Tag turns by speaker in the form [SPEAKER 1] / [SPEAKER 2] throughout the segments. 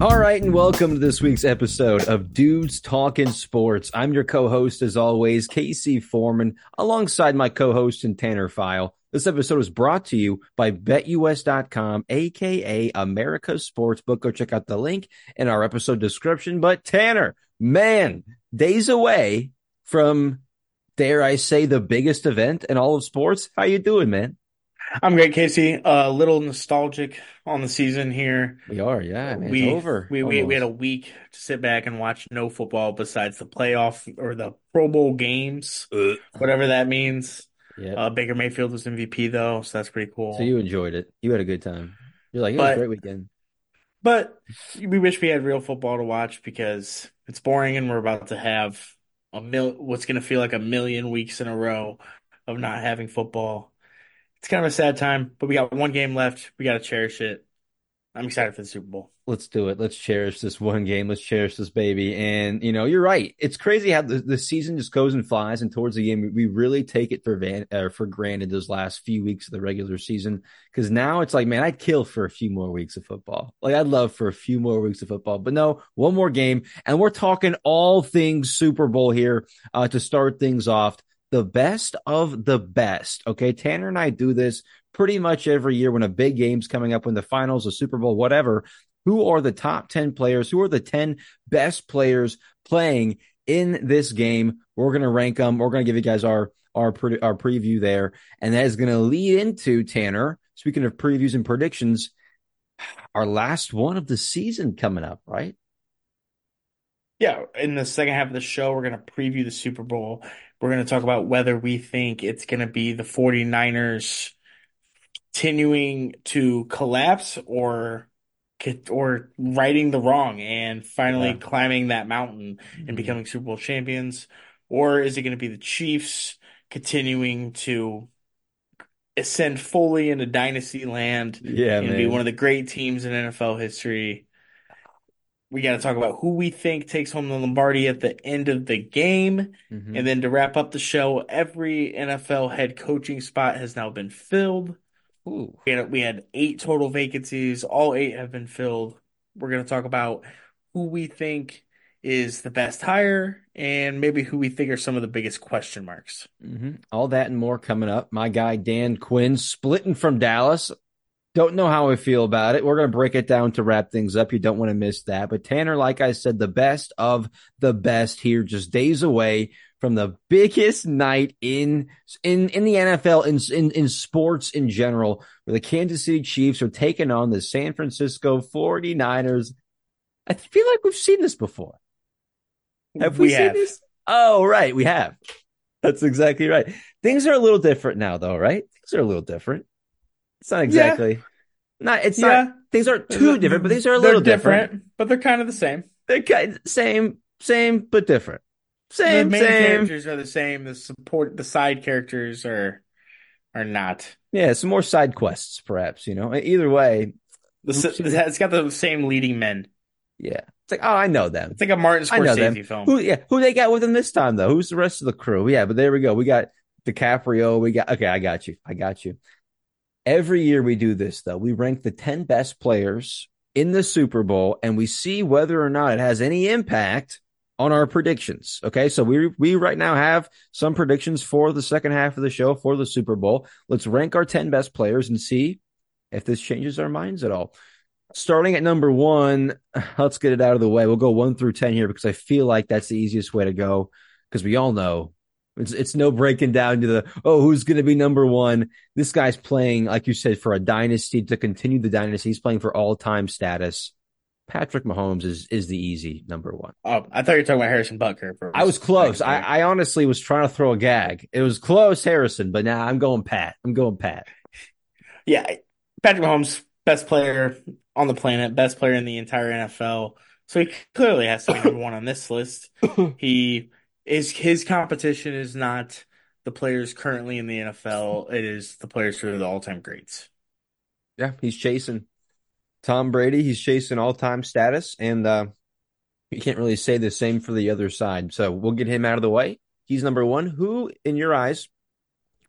[SPEAKER 1] All right, and welcome to this week's episode of Dudes Talking Sports. I'm your co-host, as always, Casey Foreman, alongside my co-host and Tanner File. This episode is brought to you by BetUS.com, aka America's Sportsbook. Go check out the link in our episode description. But Tanner, man, days away from, dare I say, the biggest event in all of sports. How you doing, man?
[SPEAKER 2] I'm great, Casey. A uh, little nostalgic on the season here.
[SPEAKER 1] We are, yeah. Man,
[SPEAKER 2] we,
[SPEAKER 1] it's over.
[SPEAKER 2] We, we we had a week to sit back and watch no football besides the playoff or the Pro Bowl games, Ugh. whatever that means. Yeah. Uh, Baker Mayfield was MVP though, so that's pretty cool.
[SPEAKER 1] So you enjoyed it. You had a good time. You're like, it was a great weekend.
[SPEAKER 2] But we wish we had real football to watch because it's boring, and we're about to have a mil. What's going to feel like a million weeks in a row of not having football it's kind of a sad time, but we got one game left. We got to cherish it. I'm excited for the Super Bowl.
[SPEAKER 1] Let's do it. Let's cherish this one game. Let's cherish this baby. And you know, you're right. It's crazy how the, the season just goes and flies, and towards the end, we really take it for van uh, for granted those last few weeks of the regular season. Because now it's like, man, I'd kill for a few more weeks of football. Like I'd love for a few more weeks of football. But no, one more game, and we're talking all things Super Bowl here uh, to start things off the best of the best. Okay. Tanner and I do this pretty much every year when a big game's coming up, when the finals, the Super Bowl, whatever. Who are the top 10 players? Who are the 10 best players playing in this game? We're going to rank them. We're going to give you guys our, our, pre- our preview there. And that is going to lead into Tanner. Speaking of previews and predictions, our last one of the season coming up, right?
[SPEAKER 2] Yeah, in the second half of the show, we're going to preview the Super Bowl. We're going to talk about whether we think it's going to be the 49ers continuing to collapse or or righting the wrong and finally yeah. climbing that mountain and mm-hmm. becoming Super Bowl champions or is it going to be the Chiefs continuing to ascend fully into dynasty land
[SPEAKER 1] yeah,
[SPEAKER 2] and man. be one of the great teams in NFL history we got to talk about who we think takes home the Lombardi at the end of the game. Mm-hmm. And then to wrap up the show, every NFL head coaching spot has now been filled. Ooh. We had, we had eight total vacancies. All eight have been filled. We're going to talk about who we think is the best hire and maybe who we think are some of the biggest question marks.
[SPEAKER 1] Mm-hmm. All that and more coming up. My guy, Dan Quinn, splitting from Dallas. Don't know how I feel about it. We're going to break it down to wrap things up. You don't want to miss that. But Tanner, like I said, the best of the best here, just days away from the biggest night in in in the NFL in in, in sports in general, where the Kansas City Chiefs are taking on the San Francisco 49ers. I feel like we've seen this before. Have we, we seen have. this? Oh, right, we have. That's exactly right. Things are a little different now, though, right? Things are a little different. It's not exactly. Yeah. Not. It's yeah. not. Things aren't too different, but these are a little different, different.
[SPEAKER 2] But they're kind of the same.
[SPEAKER 1] They're kind same, same, but different. Same,
[SPEAKER 2] the main
[SPEAKER 1] same.
[SPEAKER 2] characters are the same. The support, the side characters are are not.
[SPEAKER 1] Yeah, some more side quests, perhaps. You know, either way,
[SPEAKER 2] the, it's got the same leading men.
[SPEAKER 1] Yeah, it's like oh, I know them.
[SPEAKER 2] It's like a Martin Scorsese film.
[SPEAKER 1] Who, yeah, who they got with them this time though? Who's the rest of the crew? Yeah, but there we go. We got DiCaprio. We got okay. I got you. I got you. Every year we do this, though. We rank the 10 best players in the Super Bowl and we see whether or not it has any impact on our predictions. Okay. So we, we right now have some predictions for the second half of the show for the Super Bowl. Let's rank our 10 best players and see if this changes our minds at all. Starting at number one, let's get it out of the way. We'll go one through 10 here because I feel like that's the easiest way to go because we all know it's it's no breaking down to the oh who's going to be number one. This guy's playing like you said for a dynasty to continue the dynasty. He's playing for all time status. Patrick Mahomes is is the easy number one.
[SPEAKER 2] Oh, I thought you were talking about Harrison Butker.
[SPEAKER 1] I was close. I, I honestly was trying to throw a gag. It was close, Harrison, but now I'm going Pat. I'm going Pat.
[SPEAKER 2] Yeah, Patrick Mahomes, best player on the planet, best player in the entire NFL. So he clearly has to be number one on this list. He is his competition is not the players currently in the NFL. It is the players who are the all time greats.
[SPEAKER 1] Yeah, he's chasing Tom Brady. He's chasing all time status, and uh, you can't really say the same for the other side. So we'll get him out of the way. He's number one. Who, in your eyes,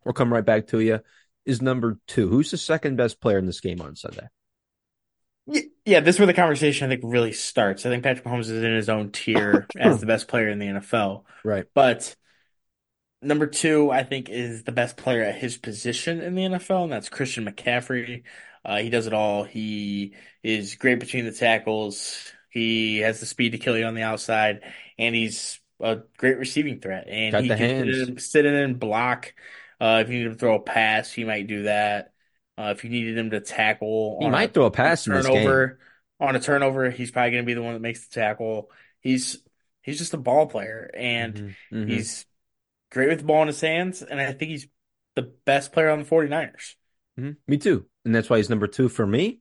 [SPEAKER 1] we'll come right back to you, is number two. Who's the second best player in this game on Sunday?
[SPEAKER 2] Yeah, this is where the conversation I think really starts. I think Patrick Mahomes is in his own tier as the best player in the NFL.
[SPEAKER 1] Right.
[SPEAKER 2] But number two, I think, is the best player at his position in the NFL, and that's Christian McCaffrey. Uh, he does it all. He is great between the tackles. He has the speed to kill you on the outside, and he's a great receiving threat. And
[SPEAKER 1] Got
[SPEAKER 2] he
[SPEAKER 1] the
[SPEAKER 2] can
[SPEAKER 1] hands.
[SPEAKER 2] sit in, sit in and block. Uh, if you need him to throw a pass, he might do that. Uh, if you needed him to tackle,
[SPEAKER 1] He
[SPEAKER 2] on
[SPEAKER 1] might
[SPEAKER 2] a
[SPEAKER 1] throw a pass game.
[SPEAKER 2] turnover, on a turnover, he's probably going to be the one that makes the tackle. He's he's just a ball player, and
[SPEAKER 1] Mhm, mhm.
[SPEAKER 2] he's great with the ball in his hands. And I think he's the best player on the 49ers.
[SPEAKER 1] Mhm. Me too. And that's why he's number two for me.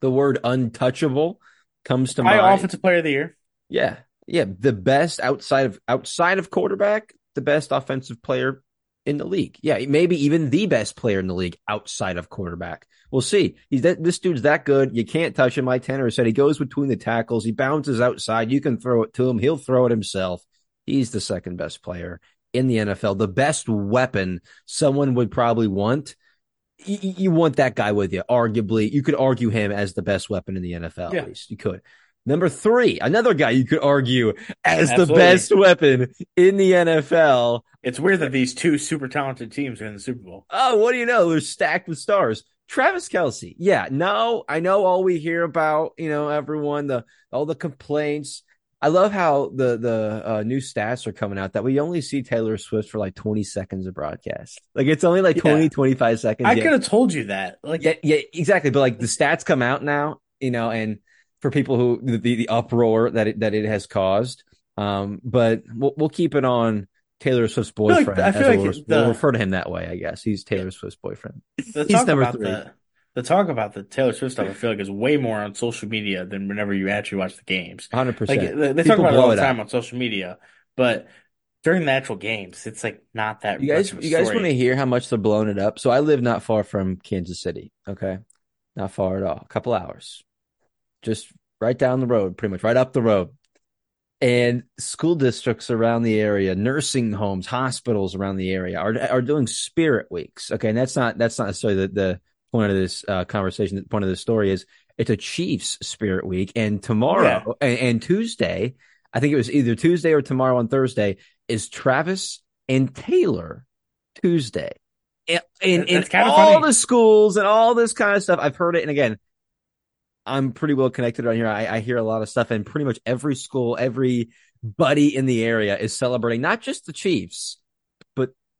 [SPEAKER 1] The word untouchable comes to
[SPEAKER 2] Probably
[SPEAKER 1] mind.
[SPEAKER 2] offensive player of the year.
[SPEAKER 1] Yeah. Yeah. The best outside of outside of quarterback, the best offensive player in the league. Yeah, maybe even the best player in the league outside of quarterback. We'll see. He's that this dude's that good. You can't touch him. Like Tanner said, he goes between the tackles. He bounces outside. You can throw it to him. He'll throw it himself. He's the second best player in the NFL. The best weapon someone would probably want. You, you want that guy with you. Arguably, you could argue him as the best weapon in the NFL.
[SPEAKER 2] Yeah.
[SPEAKER 1] At least you could. Number three, another guy you could argue as the best weapon in the NFL.
[SPEAKER 2] It's weird that these two super talented teams are in the Super Bowl.
[SPEAKER 1] Oh, what do you know? They're stacked with stars. Travis Kelce. Yeah, no, I know all we hear about, you know, everyone, the all the complaints. I love how the the uh, new stats are coming out that we only see Taylor Swift for like 20 seconds of broadcast. Like it's only like 20,
[SPEAKER 2] Yeah.
[SPEAKER 1] 25 seconds.
[SPEAKER 2] I could have told you that. Like,
[SPEAKER 1] Yeah, yeah, exactly. But like the stats come out now, you know, and for people who the the uproar that it that it has caused. Um, but we'll we'll keep it on Taylor Swift's
[SPEAKER 2] feel like-
[SPEAKER 1] boyfriend.
[SPEAKER 2] I feel
[SPEAKER 1] as
[SPEAKER 2] like
[SPEAKER 1] we'll,
[SPEAKER 2] the-
[SPEAKER 1] we'll refer to him that way, I guess. He's Taylor Swift's boyfriend. he's number three.
[SPEAKER 2] the the talk about the Taylor Swift stuff. I feel like is way more on social media than whenever you actually watch the games.
[SPEAKER 1] Hundred
[SPEAKER 2] Like
[SPEAKER 1] percent.
[SPEAKER 2] they, they talk about it all the time
[SPEAKER 1] up.
[SPEAKER 2] on social media, but during the actual games, it's like not that.
[SPEAKER 1] You guys,
[SPEAKER 2] much of a
[SPEAKER 1] you guys want to hear how much they're blowing it up? So I live not far from Kansas City. Okay, not far at all. A couple hours, just right down the road, pretty much right up the road. And school districts around the area, nursing homes, hospitals around the area are are doing spirit weeks. Okay, and that's not that's not necessarily the, the point of this uh, conversation. The point of this story is it's a Chiefs spirit week, and tomorrow and, and Tuesday, I think it was either Tuesday or tomorrow on Thursday is Travis and Taylor Tuesday. In, in, in all
[SPEAKER 2] funny.
[SPEAKER 1] the schools and all this kind of stuff, I've heard it. And again, I'm pretty well connected on here. I, I hear a lot of stuff, and pretty much every school, every buddy in the area is celebrating not just the Chiefs,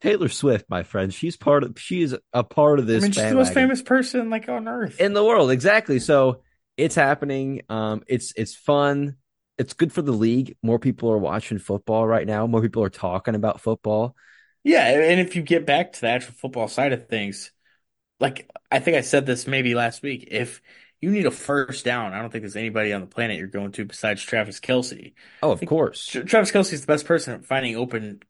[SPEAKER 1] Taylor Swift, my friend. She's part of. She is a part of this.
[SPEAKER 2] I mean, she's the most famous person like on earth.
[SPEAKER 1] in the world. Exactly. So it's happening. Um, it's it's fun. It's good for the league. More people are watching football right now. More people are talking about football.
[SPEAKER 2] Yeah, and if you get back to the actual football side of things, like I think I said this maybe last week, if you need a first down, I don't think there's anybody on the planet you're going to besides Travis Kelce.
[SPEAKER 1] Oh, of course.
[SPEAKER 2] Travis Travis is the best person at finding open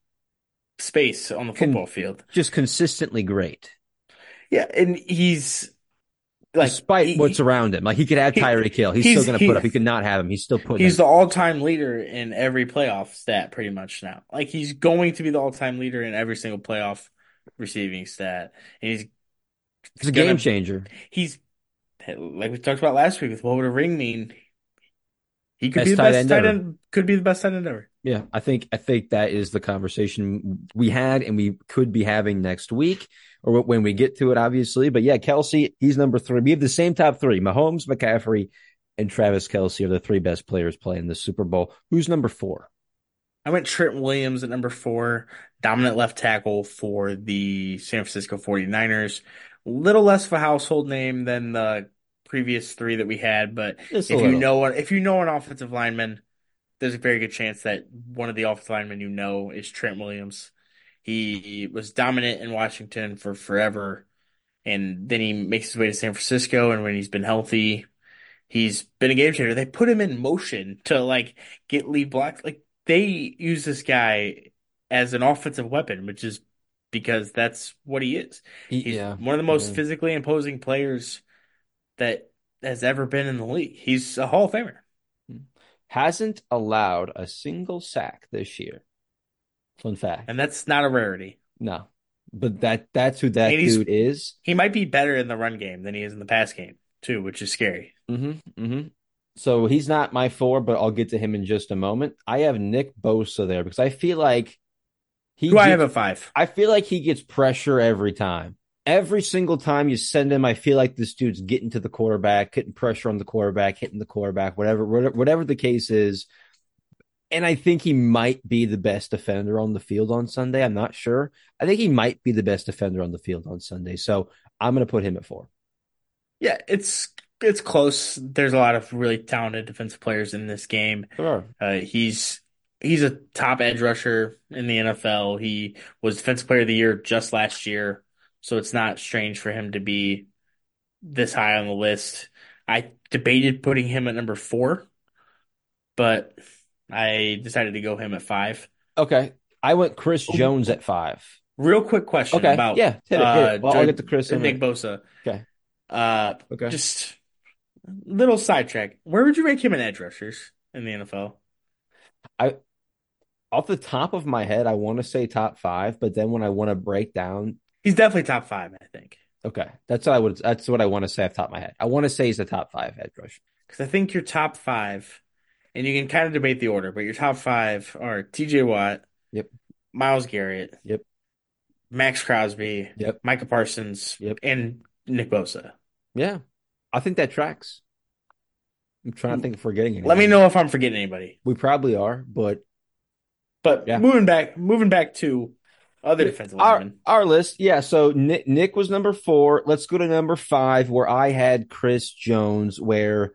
[SPEAKER 2] space on the football field.
[SPEAKER 1] Just consistently great,
[SPEAKER 2] Yeah, and he's like
[SPEAKER 1] despite
[SPEAKER 2] he-
[SPEAKER 1] what's around him. Like he could have
[SPEAKER 2] he-
[SPEAKER 1] Tyreek Hill. He's,
[SPEAKER 2] he's-
[SPEAKER 1] still going to put up. He could not have him. He's still putting.
[SPEAKER 2] He's
[SPEAKER 1] him.
[SPEAKER 2] the all-time leader in every playoff stat, pretty much now. Like he's going to be the all-time leader in every single playoff receiving stat. And he's
[SPEAKER 1] He's a
[SPEAKER 2] gonna-
[SPEAKER 1] game changer.
[SPEAKER 2] he's like we talked about last week with what would a ring mean. He could
[SPEAKER 1] Best
[SPEAKER 2] be the
[SPEAKER 1] tight
[SPEAKER 2] best
[SPEAKER 1] end
[SPEAKER 2] tight
[SPEAKER 1] ever.
[SPEAKER 2] end. Could be the best tight end ever.
[SPEAKER 1] Yeah, I think I think that is the conversation we had and we could be having next week or when we get to it, obviously. But yeah, Kelce, he's number three. We have the same top three: Mahomes, McCaffrey, and Travis Kelce are the three best players playing the Super Bowl. Who's number four?
[SPEAKER 2] I went Trent Williams at number four, dominant left tackle for the San Francisco 49ers. Little less of a household name than the previous three that we had, but
[SPEAKER 1] a
[SPEAKER 2] if you know if you know an offensive lineman, there's a very good chance that one of the offensive linemen you know is Trent Williams. He was dominant in Washington for forever, and then he makes his way to San Francisco, and when he's been healthy, he's been a game changer. They put him in motion to like get lead blocks. Like they use this guy as an offensive weapon, which is because that's what he is.
[SPEAKER 1] He-
[SPEAKER 2] He's
[SPEAKER 1] yeah,
[SPEAKER 2] one of the most
[SPEAKER 1] yeah.
[SPEAKER 2] physically imposing players that has ever been in the league. He's a Hall of Famer.
[SPEAKER 1] hasn't allowed a single sack this year. Fun fact.
[SPEAKER 2] And that's not a rarity.
[SPEAKER 1] No, but that that's who that dude is.
[SPEAKER 2] He might be better in the run game than he is in the pass game too, which is scary.
[SPEAKER 1] Mm-hmm. Mm-hmm. So he's not my four, but I'll get to him in just a moment. I have Nick Bosa there because I feel like he.
[SPEAKER 2] Who I have a five.
[SPEAKER 1] I feel like he gets pressure every time. Every single time you send him, I feel like this dude's getting to the quarterback, getting pressure on the quarterback, hitting the quarterback, whatever, whatever, the case is. And I think he might be the best defender on the field on Sunday. I'm not sure. I think he might be the best defender on the field on Sunday. So I'm going to put him at four.
[SPEAKER 2] Yeah, it's it's close. There's a lot of really talented defensive players in this game.
[SPEAKER 1] Are.
[SPEAKER 2] Uh, he's he's a top edge rusher in the NFL. He was defensive player of the year just last year, so it's not strange for him to be this high on the list. I debated putting him at number four, but I decided to go him at five.
[SPEAKER 1] Okay. I went Chris Jones at five.
[SPEAKER 2] Real quick question
[SPEAKER 1] Okay.
[SPEAKER 2] about
[SPEAKER 1] yeah. Hit it, hit
[SPEAKER 2] uh,
[SPEAKER 1] it. Well, I'll get to Chris in a
[SPEAKER 2] Nick. Bosa.
[SPEAKER 1] Okay.
[SPEAKER 2] Uh,
[SPEAKER 1] Okay.
[SPEAKER 2] just little sidetrack. Where would you rank him in edge rushers in the NFL?
[SPEAKER 1] I Off the top of my head, I want to say top five, but then when I want to break down
[SPEAKER 2] He's definitely top five, I think.
[SPEAKER 1] Okay, that's what I would. That's what I want to say off the top of my head. I want to say he's the top five edge rusher.
[SPEAKER 2] Because I think your top five, and you can kind of debate the order, but your top five are TJ Watt,
[SPEAKER 1] Yep.
[SPEAKER 2] Myles Garrett,
[SPEAKER 1] Yep.
[SPEAKER 2] Maxx Crosby,
[SPEAKER 1] Yep.
[SPEAKER 2] Micah Parsons,
[SPEAKER 1] Yep.
[SPEAKER 2] and Nick Bosa.
[SPEAKER 1] Yeah, I think that tracks. I'm trying to think if we're getting anything.
[SPEAKER 2] Let me know if I'm forgetting anybody.
[SPEAKER 1] We probably are, but
[SPEAKER 2] But
[SPEAKER 1] Yeah.
[SPEAKER 2] moving back, moving back to other defensive
[SPEAKER 1] our
[SPEAKER 2] linemen.
[SPEAKER 1] our list, yeah. So Nick, Nick was number four. Let's go to number five, where I had Chris Jones. Where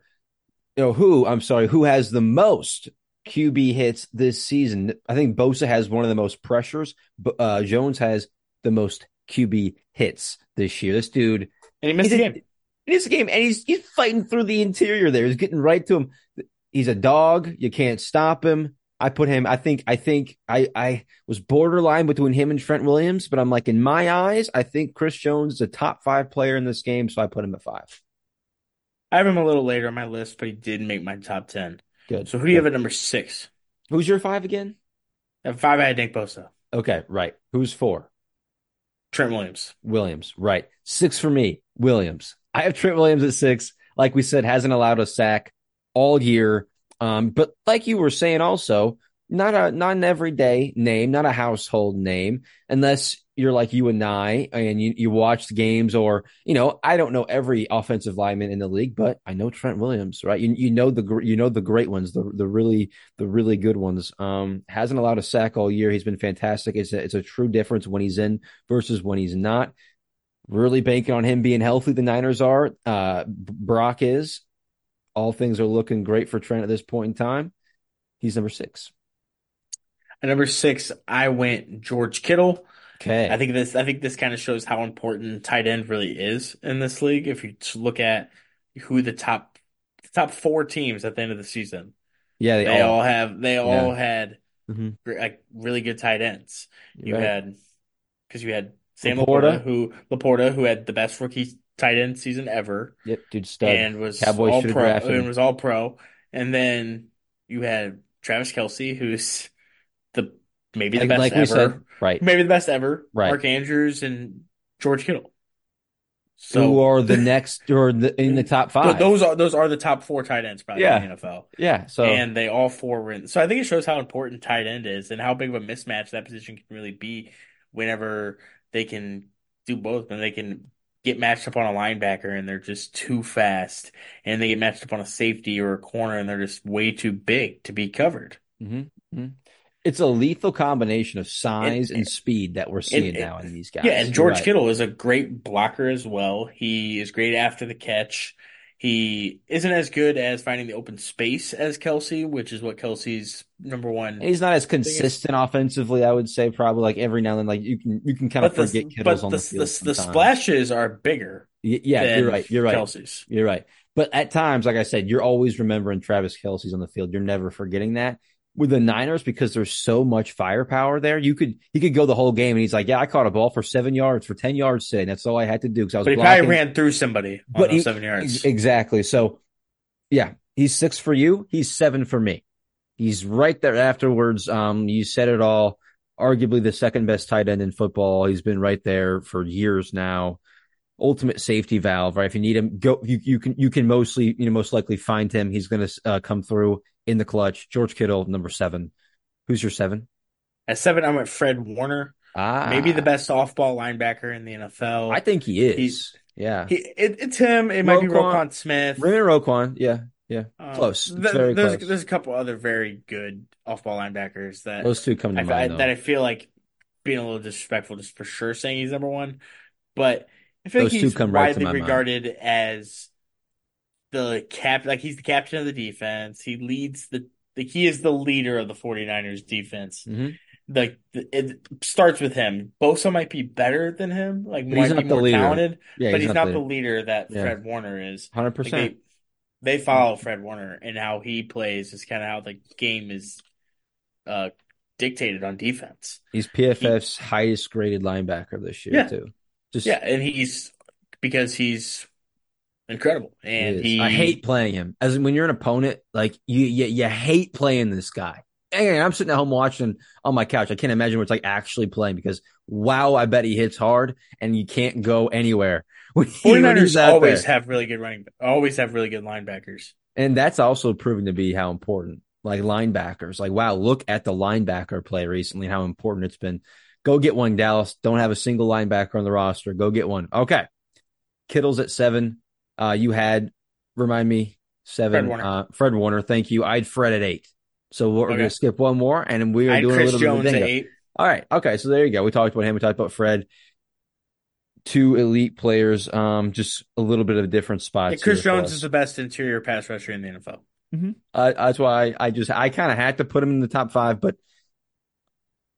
[SPEAKER 1] you know who? I'm sorry, who has the most QB hits this season? I think Bosa has one of the most pressures, but uh, Jones has the most QB hits this year. This dude
[SPEAKER 2] And he missed the game.
[SPEAKER 1] It's a game, and he's he's fighting through the interior there. He's getting right to him. He's a dog. You can't stop him. I put him. I think. I think. I I was borderline between him and Trent Williams, but I'm like in my eyes, I think Chris Jones is a top five player in this game, so I put him at five.
[SPEAKER 2] I have him a little later on my list, but he did make my top 10.
[SPEAKER 1] Good.
[SPEAKER 2] So who do you have at number six?
[SPEAKER 1] Who's your five again?
[SPEAKER 2] At five, I had Nick Bosa.
[SPEAKER 1] Okay, right. Who's four?
[SPEAKER 2] Trent Williams.
[SPEAKER 1] Williams. Right. Six for me. Williams. I have Trent Williams at six. Like we said, hasn't allowed a sack all year. Um, but like you were saying, also not a not an everyday name, not a household name, unless you're like you and I, and you you watch the games, or you know, I don't know every offensive lineman in the league, but I know Trent Williams, right? You you know the you know the great ones, the the really the really good ones. Um, hasn't allowed a sack all year. He's been fantastic. It's a, it's a true difference when he's in versus when he's not. Really banking on him being healthy. The Niners are. Uh, Brock is. All things are looking great for Trent at this point in time. He's number six.
[SPEAKER 2] At number six, I went George Kittle.
[SPEAKER 1] Okay.
[SPEAKER 2] I think this I think this kind of shows how important tight end really is in this league. If you look at who the top the top four teams at the end of the season,
[SPEAKER 1] yeah, they,
[SPEAKER 2] they
[SPEAKER 1] all.
[SPEAKER 2] all have they all had
[SPEAKER 1] Mhm.
[SPEAKER 2] like really good tight ends. You
[SPEAKER 1] Right.
[SPEAKER 2] had because you had Sam
[SPEAKER 1] LaPorta.
[SPEAKER 2] LaPorta, who LaPorta who had the best rookie tight end season ever
[SPEAKER 1] Yep, dude, stud.
[SPEAKER 2] and was
[SPEAKER 1] Cowboys
[SPEAKER 2] all pro
[SPEAKER 1] drafted
[SPEAKER 2] and was all pro. And then you had Travis Kelce, who's the maybe the
[SPEAKER 1] like,
[SPEAKER 2] best
[SPEAKER 1] like
[SPEAKER 2] ever,
[SPEAKER 1] said, right?
[SPEAKER 2] maybe the best ever.
[SPEAKER 1] Right.
[SPEAKER 2] Mark Andrews and George Kittle.
[SPEAKER 1] Who
[SPEAKER 2] So
[SPEAKER 1] are the next or the, in the top five?
[SPEAKER 2] those are those are the top four tight ends probably
[SPEAKER 1] Yeah.
[SPEAKER 2] in the NFL,
[SPEAKER 1] yeah. So
[SPEAKER 2] and they all four were in. So I think it shows how important tight end is and how big of a mismatch that position can really be whenever they can do both and they can get matched up on a linebacker and they're just too fast, and they get matched up on a safety or a corner and they're just way too big to be covered.
[SPEAKER 1] Mhm, mhm. it's a lethal combination of size and,
[SPEAKER 2] And-
[SPEAKER 1] speed that we're seeing
[SPEAKER 2] and-
[SPEAKER 1] now in these guys.
[SPEAKER 2] Yeah, and George
[SPEAKER 1] right.
[SPEAKER 2] Kittle is a great blocker as well. He is great after the catch. He isn't as good as finding the open space as Kelce, which is what Kelce's number one.
[SPEAKER 1] He's not as consistent offensively, I would say. Probably like every now and then, like you can you can kind of
[SPEAKER 2] But the,
[SPEAKER 1] forget Kittle's
[SPEAKER 2] but
[SPEAKER 1] on
[SPEAKER 2] the,
[SPEAKER 1] the field.
[SPEAKER 2] the, the splashes are bigger
[SPEAKER 1] Y- Yeah, you're right. You're right.
[SPEAKER 2] Kelce's.
[SPEAKER 1] You're right. But at times, like I said, you're always remembering Travis Kelce's on the field. You're never forgetting that. With the Niners, because there's so much firepower there, you could he could go the whole game and he's like, Yeah, I caught a ball for seven yards, for ten yards today. That's all I had to do because I was
[SPEAKER 2] But he
[SPEAKER 1] blocking.
[SPEAKER 2] probably ran through somebody on
[SPEAKER 1] But
[SPEAKER 2] those
[SPEAKER 1] he-
[SPEAKER 2] seven yards.
[SPEAKER 1] Exactly. So yeah, he's six for you, he's seven for me. He's right there afterwards. Um, you said it all. arguably the second best tight end in football. He's been right there for years now. Ultimate safety valve, right? If you need him, go. You, you can you can mostly you know most likely find him. He's going to uh, come through in the clutch. George Kittle, number seven. Who's your seven?
[SPEAKER 2] At seven, I went Fred Warner.
[SPEAKER 1] Ah,
[SPEAKER 2] Maybe the best off-ball linebacker in the NFL.
[SPEAKER 1] I think he is.
[SPEAKER 2] He's-
[SPEAKER 1] yeah,
[SPEAKER 2] He, it, it's him. It might be
[SPEAKER 1] Roquan-
[SPEAKER 2] Roquan Smith.
[SPEAKER 1] Raymond Roquan. Yeah, yeah,
[SPEAKER 2] Um,
[SPEAKER 1] close.
[SPEAKER 2] Th- there's
[SPEAKER 1] close.
[SPEAKER 2] there's a couple other very good off-ball linebackers that
[SPEAKER 1] Those two come to
[SPEAKER 2] I,
[SPEAKER 1] mind. though.
[SPEAKER 2] that I feel like being a little disrespectful just for sure saying he's number one, but I feel like
[SPEAKER 1] Those two
[SPEAKER 2] he's
[SPEAKER 1] come right
[SPEAKER 2] widely
[SPEAKER 1] mind.
[SPEAKER 2] regarded as the cap like he's the captain of the defense. He leads the like he is the leader of the 49ers defense.
[SPEAKER 1] Mhm.
[SPEAKER 2] Like the, it starts with him. Bosa might be better than him, like
[SPEAKER 1] But he's
[SPEAKER 2] might
[SPEAKER 1] not
[SPEAKER 2] be
[SPEAKER 1] the
[SPEAKER 2] more
[SPEAKER 1] leader.
[SPEAKER 2] talented,
[SPEAKER 1] Yeah,
[SPEAKER 2] but he's not the
[SPEAKER 1] the
[SPEAKER 2] leader that
[SPEAKER 1] Yeah.
[SPEAKER 2] Fred Warner is.
[SPEAKER 1] hundred
[SPEAKER 2] Like
[SPEAKER 1] percent.
[SPEAKER 2] they, they follow Fred Warner and how he plays is kind of how the game is uh, dictated on defense.
[SPEAKER 1] He's PFF's highest graded linebacker this year
[SPEAKER 2] Yeah.
[SPEAKER 1] too. Just
[SPEAKER 2] Yeah, and he's because he's incredible, and he
[SPEAKER 1] I hate playing him. As when you're an opponent, like you, you, you hate playing this guy. And I'm sitting at home watching on my couch. I can't imagine what it's like actually playing because wow, I bet he hits hard and you can't go anywhere. when he-
[SPEAKER 2] 49ers
[SPEAKER 1] he's out
[SPEAKER 2] always
[SPEAKER 1] there.
[SPEAKER 2] have really good running, always have really good linebackers.
[SPEAKER 1] And that's also proven to be how important, like linebackers. Like, wow, look at the linebacker play recently, how important it's been. Go get one, Dallas. Don't have a single linebacker on the roster. Go get one. Okay. Kittle's at seven. Uh, you had, remind me, seven.
[SPEAKER 2] Fred Warner.
[SPEAKER 1] Uh, Fred Warner. Thank you. I had Fred at eight. So we're
[SPEAKER 2] Okay.
[SPEAKER 1] going to skip one more, and we are
[SPEAKER 2] I had
[SPEAKER 1] doing
[SPEAKER 2] Chris
[SPEAKER 1] a little
[SPEAKER 2] Jones
[SPEAKER 1] bit of
[SPEAKER 2] at eight.
[SPEAKER 1] All right. Okay. So there you go. We talked about him. We talked about Fred. Two elite players. Um, just a little bit of a different spots.
[SPEAKER 2] Yeah, Chris Jones is the best interior pass rusher in the NFL.
[SPEAKER 1] Uh, that's why I, I just I kind of had to put him in the top five, but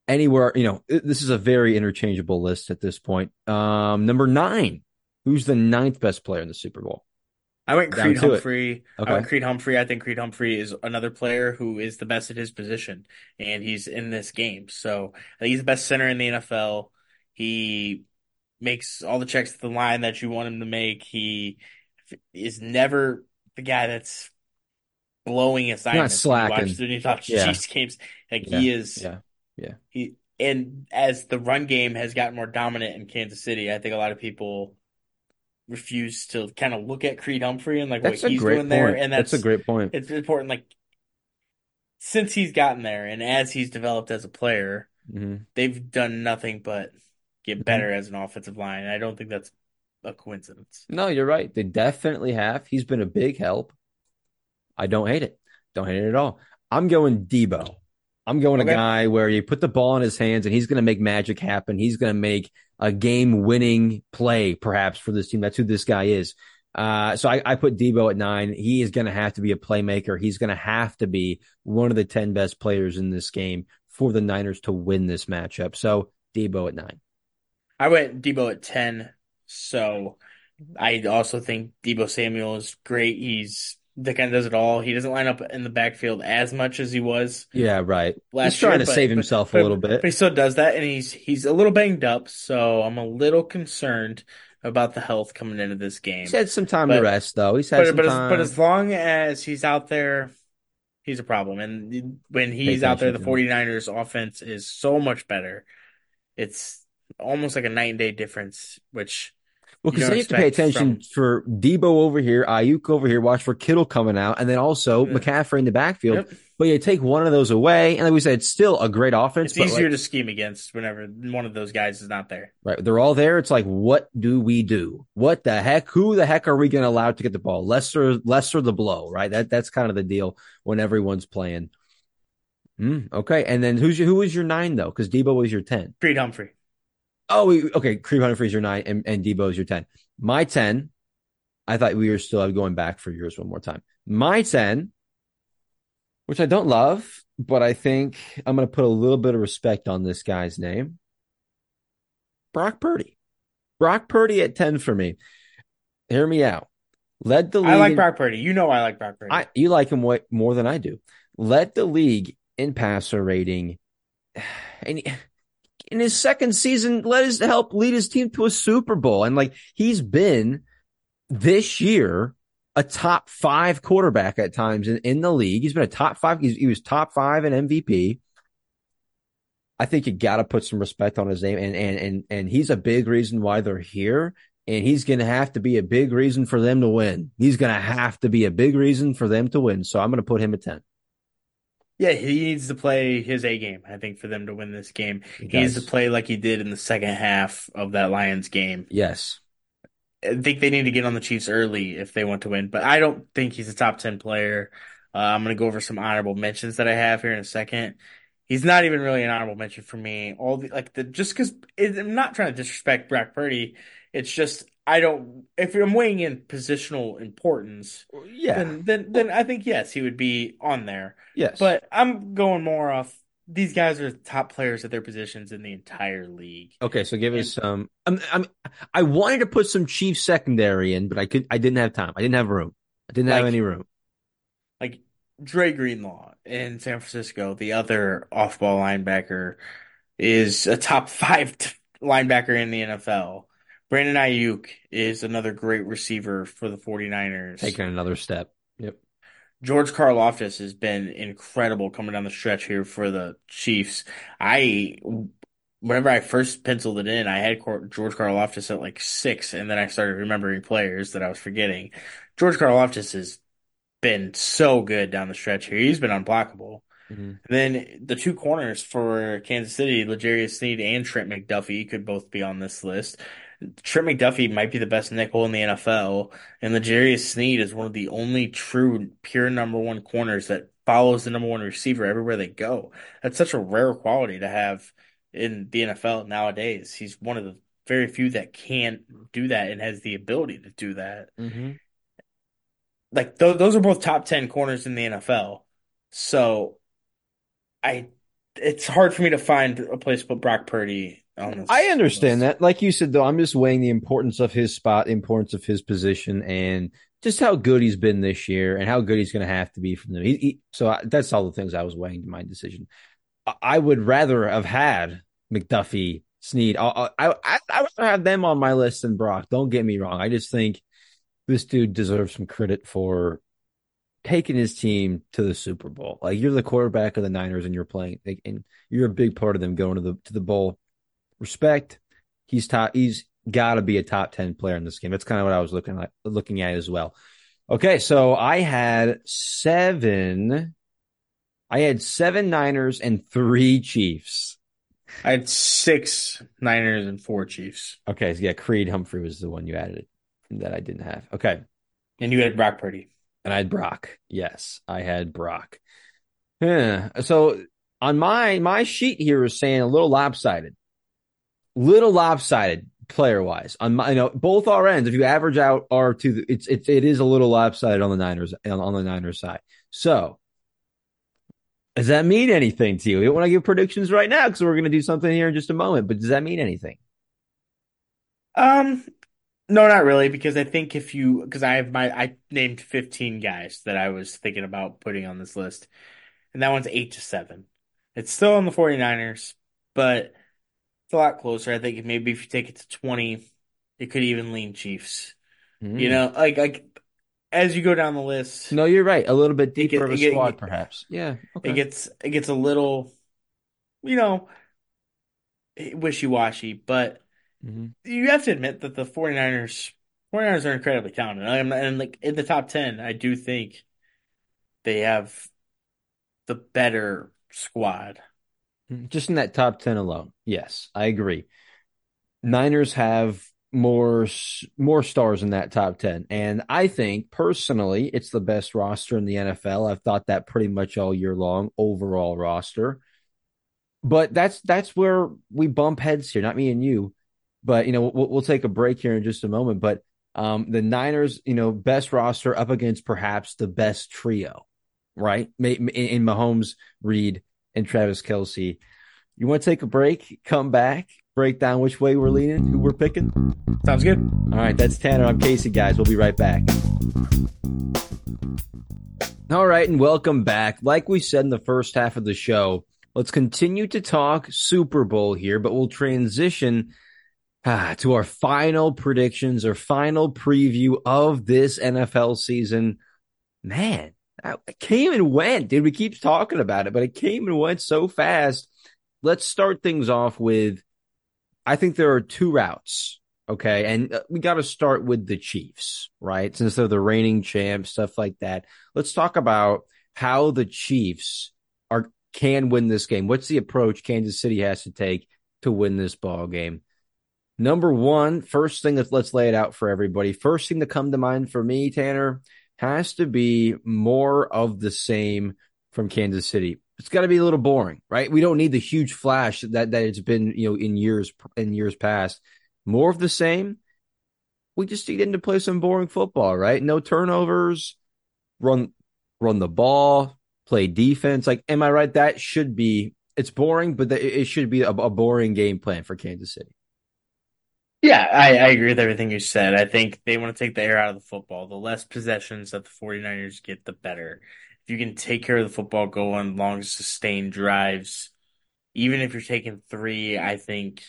[SPEAKER 1] anywhere you know it- this is a very interchangeable list at this point. Um, number nine, who's the ninth best player in the Super Bowl?
[SPEAKER 2] I went Creed. Humphrey.
[SPEAKER 1] Okay.
[SPEAKER 2] I went Creed Humphrey. I think Creed Humphrey is another player who is the best at his position, and he's in this game. So uh, he's the best center in the NFL. He makes all the checks to the line that you want him to make. He is never the guy that's blowing assignments. When you
[SPEAKER 1] slacking.
[SPEAKER 2] watch, when you watch
[SPEAKER 1] Yeah.
[SPEAKER 2] Chiefs games, like he is.
[SPEAKER 1] Yeah,
[SPEAKER 2] He and as the run game has gotten more dominant in Kansas City, I think a lot of people refuse to kind of look at Creed Humphrey and like
[SPEAKER 1] that's
[SPEAKER 2] what he's doing
[SPEAKER 1] point.
[SPEAKER 2] there, and
[SPEAKER 1] that's,
[SPEAKER 2] that's,
[SPEAKER 1] a great point.
[SPEAKER 2] it's important. Like since he's gotten there and as he's developed as a player,
[SPEAKER 1] hmm
[SPEAKER 2] they've done nothing but get
[SPEAKER 1] Mhm.
[SPEAKER 2] better as an offensive line. And I don't think that's a coincidence.
[SPEAKER 1] No, you're right. They definitely have. He's been a big help. I don't hate it. Don't hate it at all. I'm going Deebo. I'm going
[SPEAKER 2] Okay.
[SPEAKER 1] a guy where you put the ball in his hands and he's going to make magic happen. He's going to make a game winning play, perhaps, for this team. That's who this guy is. Uh, so I, I put Deebo at nine. He is going to have to be a playmaker. He's going to have to be one of the 10 best players in this game for the Niners to win this matchup. So Deebo at nine.
[SPEAKER 2] I went Deebo at ten, so I also think Deebo Samuel is great. He's the kind of does it all. He doesn't line up in the backfield as much as he was
[SPEAKER 1] Yeah, right.
[SPEAKER 2] last
[SPEAKER 1] he's trying
[SPEAKER 2] year,
[SPEAKER 1] to
[SPEAKER 2] but-
[SPEAKER 1] save himself
[SPEAKER 2] but-
[SPEAKER 1] a little bit.
[SPEAKER 2] But he still does that, and he's he's a little banged up, so I'm a little concerned about the health coming into this game.
[SPEAKER 1] He's had some time to rest, though. He's had
[SPEAKER 2] But
[SPEAKER 1] some
[SPEAKER 2] but as,
[SPEAKER 1] time.
[SPEAKER 2] but as long as he's out there, he's a problem. And when he's out there, the
[SPEAKER 1] attention to
[SPEAKER 2] 49ers offense is so much better. It's almost like a night and day difference, which
[SPEAKER 1] Well,
[SPEAKER 2] you
[SPEAKER 1] because they have to pay attention for Deebo over here, Aiyuk over here, watch for Kittle coming out, and then also
[SPEAKER 2] Yeah.
[SPEAKER 1] McCaffrey in the backfield.
[SPEAKER 2] Yep.
[SPEAKER 1] But you take one of those away, and like we said, it's still a great offense.
[SPEAKER 2] it's easier
[SPEAKER 1] like,
[SPEAKER 2] to scheme against whenever one of those guys is not there.
[SPEAKER 1] right, they're all there. It's like, what do we do? What the heck? Who the heck are we going to allow to get the ball? Lesser, lesser the blow, right? That that's kind of the deal when everyone's playing. Hmm, okay, and then who's your, who was your nine though? Because Deebo was your ten.
[SPEAKER 2] Creed Humphrey.
[SPEAKER 1] Oh, we, okay. Creed Humphrey's your nine, and, and is your ten. My ten. I thought we were still going back for yours one more time. My ten, which I don't love, but I think I'm going to put a little bit of respect on this guy's name. Brock Purdy. Brock Purdy at ten for me. Hear me out. Led the league.
[SPEAKER 2] I like
[SPEAKER 1] in-
[SPEAKER 2] Brock Purdy. You know I like Brock Purdy.
[SPEAKER 1] I you like him way more than I do. Led the league in passer rating, and he- in his second season, led his help lead his team to a Super Bowl, and like he's been this year a top five quarterback at times in, in the league. He's been a top five. He was top five in MVP. I think you got to put some respect on his name, and and and and he's a big reason why they're here. And he's going to have to be a big reason for them to win. He's going to have to be a big reason for them to win. So I'm going to put him at 10.
[SPEAKER 2] Yeah, he needs to play his A game, I think, for them to win this game. He,
[SPEAKER 1] He
[SPEAKER 2] needs to play like he did in the second half of that Lions game.
[SPEAKER 1] Yes.
[SPEAKER 2] I think they need to get on the Chiefs early if they want to win, but I don't think he's a top 10 player. Uh, I'm going to go over some honorable mentions that I have here in a second. He's not even really an honorable mention for me. All the like the just because I'm not trying to disrespect Brock Purdy. It's just I don't. If I'm weighing in positional importance,
[SPEAKER 1] Yeah.
[SPEAKER 2] then then then I think yes, he would be on there.
[SPEAKER 1] yes.
[SPEAKER 2] But I'm going more off. These guys are top players at their positions in the entire league.
[SPEAKER 1] Okay, so give us some. I'm, I'm, I wanted to put some Chiefs secondary in, but I could. I didn't have time. I didn't have room. I didn't have any room.
[SPEAKER 2] Like Dre Greenlaw in San Francisco, the other off-ball linebacker, is a top five t- linebacker in the NFL. Brandon Aiyuk is another great receiver for the 49ers.
[SPEAKER 1] Taking another step. Yep.
[SPEAKER 2] George Karlaftis has been incredible coming down the stretch here for the Chiefs. I, whenever I first penciled it in, I had George Karlaftis at like six, and then I started remembering players that I was forgetting. George Karlaftis has been so good down the stretch here. He's been unblockable.
[SPEAKER 1] Mhm.
[SPEAKER 2] Then the two corners for Kansas City, L'Jarius Sneed and Trent McDuffie, could both be on this list. Trent McDuffie might be the best nickel in the NFL, and L'Jarius Sneed is one of the only true pure number one corners that follows the number one receiver everywhere they go. That's such a rare quality to have in the NFL nowadays. He's one of the very few that can do that and has the ability to do that.
[SPEAKER 1] Mm-hmm.
[SPEAKER 2] Like th- those are both top 10 corners in the NFL. So I it's hard for me to find a place to put Brock Purdy.
[SPEAKER 1] I understand that. Like you said, though, I'm just weighing the importance of his spot, importance of his position, and just how good he's been this year, and how good he's going to have to be from them. He, he, so I, that's all the things I was weighing to my decision. I, I would rather have had McDuffie, Sneed. I, I, I, I would have them on my list than Brock. Don't get me wrong. I just think this dude deserves some credit for taking his team to the Super Bowl. Like you're the quarterback of the Niners, and you're playing, and you're a big part of them going to the to the bowl respect. He's top. He's got to be a top ten player in this game. That's kind of what I was looking at, looking at as well. Okay, so I had seven. I had seven Niners and three Chiefs.
[SPEAKER 2] I had six Niners and four Chiefs.
[SPEAKER 1] Okay, so yeah, Creed Humphrey was the one you added that I didn't have. Okay,
[SPEAKER 2] And you had Brock Purdy.
[SPEAKER 1] and I had Brock. Yes, I had Brock. Yeah. So on my my sheet here is saying a little lopsided, little lopsided player wise. On my, you know, both our ends. If you average out our two, it's it's it is a little lopsided on the Niners on, the Niners side. So. Does that mean anything to you? We don't want to give predictions right now because we're going to do something here in just a moment. But does that mean anything?
[SPEAKER 2] Um, no, not really, because I think if you, because I have my, I named 15 guys that I was thinking about putting on this list, and that one's eight to seven. It's still on the 49ers, but it's a lot closer. I think maybe if you take it to 20, it could even lean Chiefs. You know, like, like, as you go down the list,
[SPEAKER 1] No, you're right. A little bit deeper
[SPEAKER 2] get-
[SPEAKER 1] of a
[SPEAKER 2] it get-
[SPEAKER 1] squad, perhaps. Yeah. Okay.
[SPEAKER 2] it gets, it gets a little, you know, wishy-washy, but
[SPEAKER 1] Mhm.
[SPEAKER 2] you have to admit that the 49ers 49ers are incredibly talented. And, and like in the top 10, I do think they have the better squad.
[SPEAKER 1] Just in that top 10 alone. Yes, I agree. Niners have more more stars in that top 10 and I think personally it's the best roster in the NFL. I've thought that pretty much all year long overall roster. But that's that's where we bump heads here, not me and you. But you know, we'll, we'll take a break here in just a moment, but um the Niners, you know, best roster up against perhaps the best trio, right? In, Mahomes, Reid, and Travis Kelce. You want to take a break, come back, break down which way we're leaning, who we're picking?
[SPEAKER 2] Sounds good.
[SPEAKER 1] All right, that's Tanner. I'm Casey, guys. We'll be right back. All right, and welcome back. Like we said in the first half of the show, let's continue to talk Super Bowl here, but we'll transition ah, to our final predictions or final preview of this NFL season. Man, it came and went, dude. We keep talking about it, but it came and went so fast. let's start things off with I think there are two routes. Okay. And uh, we got to start with the Chiefs, right? Since they're the reigning champs, stuff like that. Let's talk about how the Chiefs are can win this game. What's the approach Kansas City has to take to win this ball game? Number one, first thing that let's lay it out for everybody. First thing to come to mind for me, Tanner, has to be more of the same from Kansas City. It's got to be a little boring, right? We don't need the huge flash that that it's been, you know, in years in years past. More of the same. We just need to play some boring football, right? No turnovers, run run the ball, play defense. Like, am I right? That should be. It's boring, but it should be a, a boring game plan for Kansas City.
[SPEAKER 2] Yeah, I, I, agree with everything you said. I think they want to take the air out of the football. The less possessions that the 49ers get, the better. If you can take care of the football, go on long, sustained drives, even if you're taking three, I think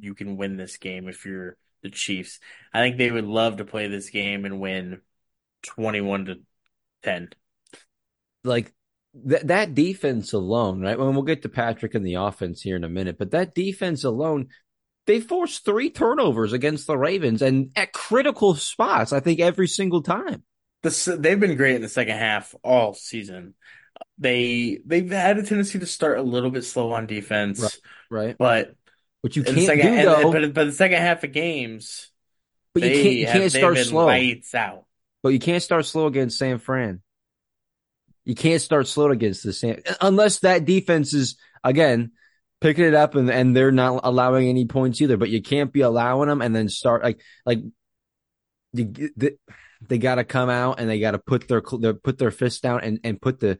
[SPEAKER 2] you can win this game if you're the Chiefs. I think they would love to play this game and win 21 to 10.
[SPEAKER 1] Like that that defense alone, right? When we'll get to Patrick and the offense here in a minute, but that defense alone, they forced three turnovers against the Ravens and at critical spots, I think every single time.
[SPEAKER 2] The, they've been great in the second half all season. They they've had a tendency to start a little bit slow on defense,
[SPEAKER 1] right? right.
[SPEAKER 2] But
[SPEAKER 1] what you can't
[SPEAKER 2] second,
[SPEAKER 1] do though,
[SPEAKER 2] but but the second half of games,
[SPEAKER 1] but you can't you can't start slow.
[SPEAKER 2] Lights out.
[SPEAKER 1] But you can't start slow against San Fran. You can't start slow against the San unless that defense is again picking it up and and they're not allowing any points either. But you can't be allowing them and then start like like they, they got to come out and they got to put their, their put their fist down and and put the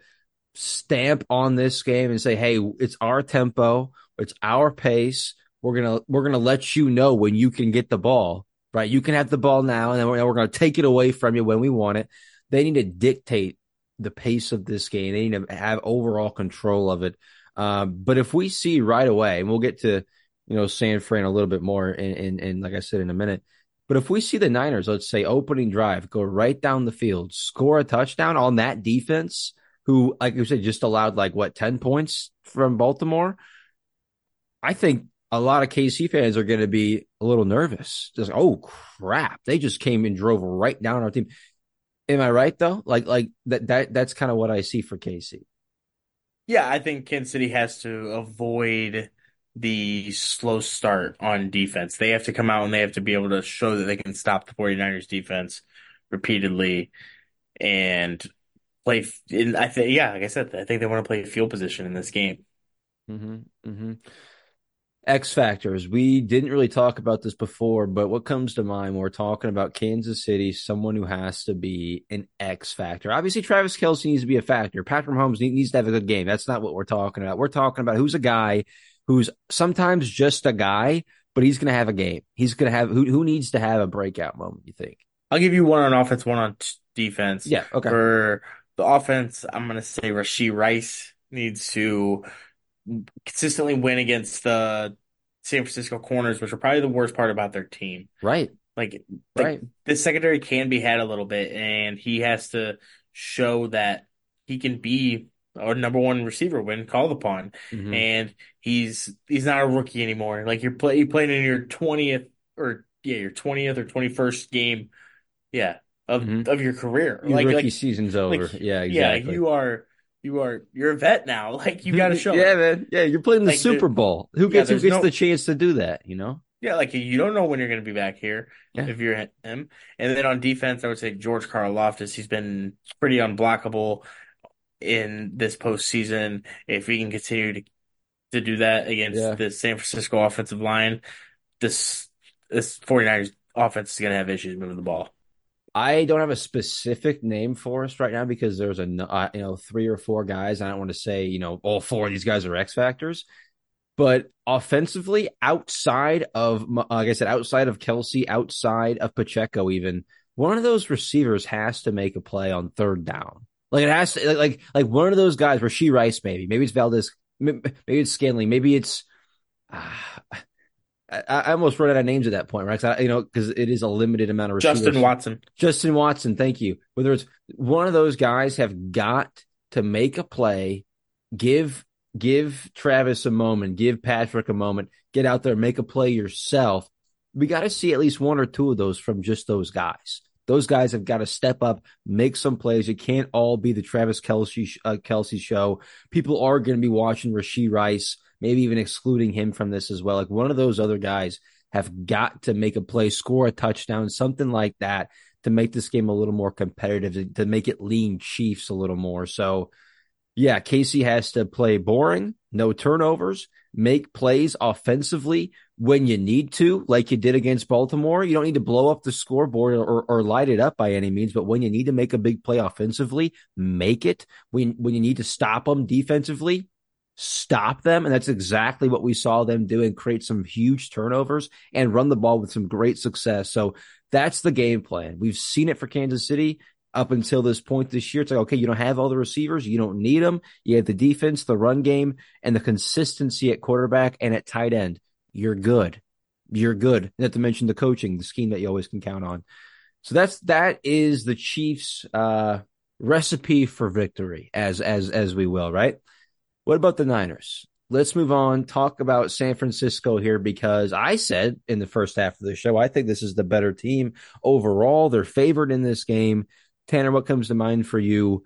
[SPEAKER 1] stamp on this game and say, hey, it's our tempo, it's our pace we're gonna we're gonna let you know when you can get the ball. Right, you can have the ball now, and then we're, we're gonna take it away from you when we want it. They need to dictate the pace of this game. They need to have overall control of it. Um, but if we see right away, and we'll get to you know San Fran a little bit more, and, and like I said in a minute. But if we see the Niners, let's say opening drive, go right down the field, score a touchdown on that defense, who, like you said, just allowed like what ten points from Baltimore. I think a lot of KC fans are going to be a little nervous. Just oh crap, they just came and drove right down our team. Am I right though? Like like that that that's kind of what I see for KC.
[SPEAKER 2] Yeah, I think Kansas City has to avoid the slow start on defense. They have to come out and they have to be able to show that they can stop the 49ers defense repeatedly and play. In, I think, yeah, like I said, I think they want to play field position in this game.
[SPEAKER 1] Mm-hmm, mm-hmm. X factors. We didn't really talk about this before, but what comes to mind when we're talking about Kansas City, someone who has to be an X factor. Obviously, Travis Kelce needs to be a factor. Patrick Mahomes needs to have a good game. That's not what we're talking about. We're talking about who's a guy who's sometimes just a guy, but he's going to have a game. He's going to have who, who needs to have a breakout moment. You think?
[SPEAKER 2] I'll give you one on offense, one on t- defense.
[SPEAKER 1] Yeah. Okay.
[SPEAKER 2] For the offense, I'm going to say Rashee Rice needs to consistently win against the San Francisco corners, which are probably the worst part about their team.
[SPEAKER 1] Right.
[SPEAKER 2] Like,
[SPEAKER 1] right.
[SPEAKER 2] the secondary can be had a little bit, and he has to show that he can be our number one receiver when called upon. Mm-hmm. And he's he's not a rookie anymore. Like you're play you playing in your twentieth or yeah, your twentieth or twenty first game, yeah, of mm-hmm. of your career.
[SPEAKER 1] Your like rookie like, season's over. Like, yeah, exactly. Yeah,
[SPEAKER 2] you are you are you're a vet now. Like you got to show.
[SPEAKER 1] yeah, it. man. Yeah, you're playing the like, Super Bowl. Who gets yeah, who gets no, the chance to do that? You know.
[SPEAKER 2] Yeah, like you don't know when you're going to be back here yeah. if you're him. And then on defense, I would say George Karlaftis. He's been pretty unblockable in this postseason. If he can continue to to do that against yeah. the San Francisco offensive line, this this 49ers offense is going to have issues moving the ball.
[SPEAKER 1] I don't have a specific name for us right now because there's a uh, you know three or four guys. I don't want to say you know all four of these guys are X factors, but offensively, outside of like I said, outside of Kelce, outside of Pacheco, even one of those receivers has to make a play on third down. Like it has to like like one of those guys, Rashee Rice, maybe maybe it's Valdes, maybe it's Scantling, maybe it's. Uh, I, I, almost run out of names at that point, right? I, you know, because it is a limited amount of
[SPEAKER 2] receivers. Justin Watson.
[SPEAKER 1] Justin Watson, thank you. Whether it's one of those guys have got to make a play, give give Travis a moment, give Patrick a moment, get out there, make a play yourself. We got to see at least one or two of those from just those guys. Those guys have got to step up, make some plays. It can't all be the Travis Kelce uh, Kelce show. People are going to be watching Rashee Rice, maybe even excluding him from this as well. Like one of those other guys have got to make a play, score a touchdown, something like that to make this game a little more competitive, to make it lean Chiefs a little more. So, yeah, KC has to play boring, no turnovers, make plays offensively when you need to, like you did against Baltimore. You don't need to blow up the scoreboard or, or light it up by any means, but when you need to make a big play offensively, make it. When when you need to stop them defensively, stop them. And that's exactly what we saw them do and create some huge turnovers and run the ball with some great success. So that's the game plan. We've seen it for Kansas City up until this point this year. It's like, okay, you don't have all the receivers. You don't need them. You have the defense, the run game, and the consistency at quarterback and at tight end. You're good. You're good. Not to mention the coaching, the scheme that you always can count on. So that's, that is the Chiefs, uh, recipe for victory as, as, as we will, right? What about the Niners? let's move on. Talk about San Francisco here because I said in the first half of the show, I think this is the better team overall. They're favored in this game. Tanner, what comes to mind for you?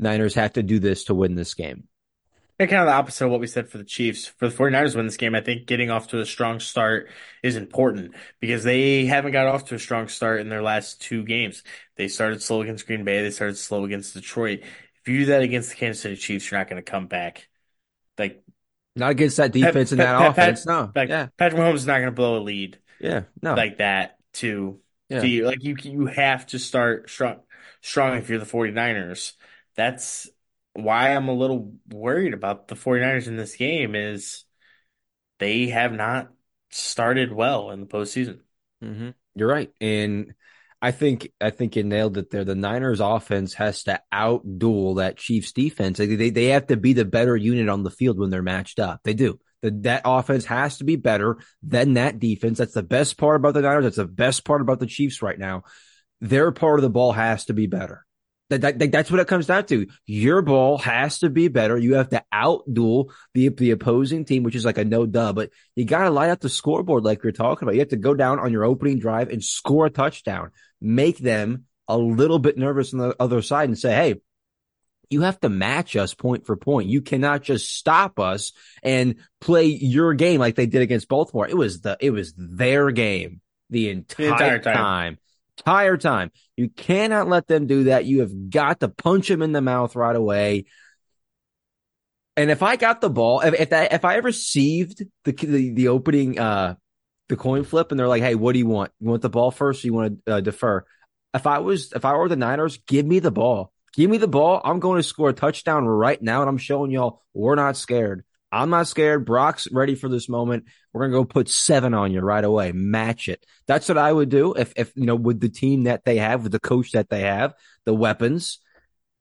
[SPEAKER 1] Niners have to do this to win this game.
[SPEAKER 2] And kind of the opposite of what we said for the Chiefs. For the 49ers win this game, I think getting off to a strong start is important because they haven't got off to a strong start in their last two games. They started slow against Green Bay, they started slow against Detroit. If you do that against the Kansas City Chiefs, you're not going to come back like
[SPEAKER 1] not against that defense Pat, and that Pat, offense.
[SPEAKER 2] Pat,
[SPEAKER 1] no,
[SPEAKER 2] like,
[SPEAKER 1] yeah,
[SPEAKER 2] Patrick Mahomes is not going to blow a lead.
[SPEAKER 1] Yeah, no,
[SPEAKER 2] like that to, yeah. to you. Like you, you have to start strong, strong if you're the 49ers. That's why I'm a little worried about the 49ers in this game is they have not started well in the postseason.
[SPEAKER 1] Mm-hmm. You're right, and I think I think you nailed it there. The Niners offense has to outduel that Chiefs defense. They, they, they have to be the better unit on the field when they're matched up. They do. The, that offense has to be better than that defense. That's the best part about the Niners. That's the best part about the Chiefs right now. Their part of the ball has to be better. That, that, that's what it comes down to. Your ball has to be better. You have to outduel the the opposing team, which is like a no duh. But you got to light up the scoreboard like you're talking about. You have to go down on your opening drive and score a touchdown. Make them a little bit nervous on the other side and say, "Hey, you have to match us point for point. You cannot just stop us and play your game like they did against Baltimore. It was the it was their game the entire, the entire time. time entire time. You cannot let them do that. You have got to punch them in the mouth right away. And if I got the ball, if if, that, if I received the, the the opening uh the coin flip and they're like, "Hey, what do you want? You want the ball first? Or you want to uh, defer?" If I was if I were the Niners, give me the ball. Give me the ball. I'm going to score a touchdown right now, and I'm showing y'all we're not scared. I'm not scared. Brock's ready for this moment. We're gonna go put seven on you right away. Match it. That's what I would do if, if you know, with the team that they have, with the coach that they have, the weapons.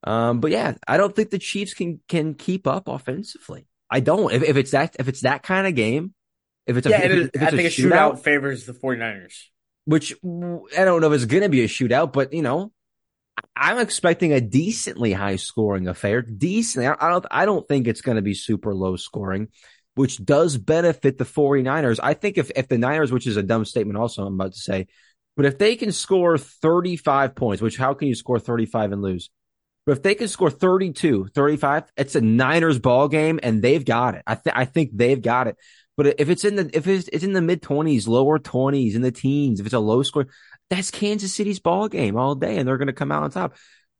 [SPEAKER 1] Um, but yeah, I don't think the Chiefs can can keep up offensively. I don't. If, if it's that if it's that kind of game, if it's a,
[SPEAKER 2] yeah,
[SPEAKER 1] if,
[SPEAKER 2] it, if it's I think a shootout, shootout favors the 49ers.
[SPEAKER 1] Which I don't know if it's gonna be a shootout, but you know, I'm expecting a decently high scoring affair. Decently. I don't, I don't think it's going to be super low scoring, which does benefit the 49ers. I think if, if the Niners, which is a dumb statement also I'm about to say, but if they can score 35 points, which how can you score 35 and lose? But if they can score 32, 35, it's a Niners ball game and they've got it. I, th- I think they've got it. But if it's in the if it's, it's in the mid twenties, lower twenties, in the teens, if it's a low score, that's Kansas City's ball game all day, and they're going to come out on top.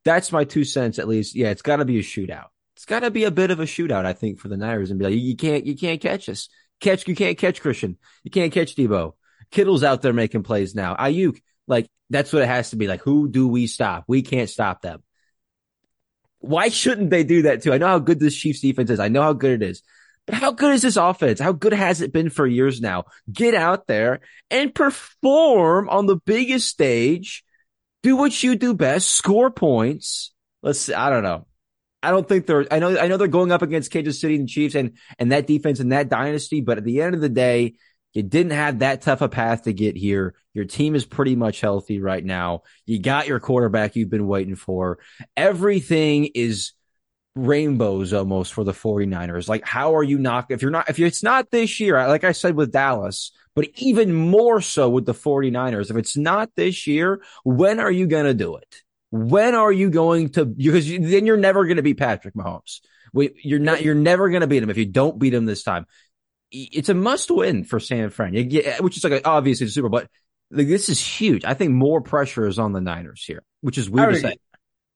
[SPEAKER 1] That's my two cents, at least. Yeah, it's got to be a shootout. It's got to be a bit of a shootout, I think, for the Niners, and be like, you can't, you can't catch us. Catch, you can't catch Christian. You can't catch Deebo. Kittle's out there making plays now. Aiyuk, like that's what it has to be. Like, who do we stop? We can't stop them. Why shouldn't they do that too? I know how good this Chiefs defense is. I know how good it is. But how good is this offense? How good has it been for years now? Get out there and perform on the biggest stage. Do what you do best. Score points. Let's see. I don't know. I don't think they're, I know, I know they're going up against Kansas City and Chiefs and, and that defense and that dynasty. But at the end of the day, you didn't have that tough a path to get here. Your team is pretty much healthy right now. You got your quarterback you've been waiting for. Everything is rainbows almost for the 49ers. Like, how are you not, if you're not, if it's not this year, like I said with Dallas, but even more so with the 49ers, if it's not this year, when are you going to do it? When are you going to, because you, then you're never going to be Patrick Mahomes. You're not, you're never going to beat him if you don't beat him this time. It's a must win for San Fran, which is like obviously the Super, but like, this is huge. I think more pressure is on the Niners here, which is weird to say.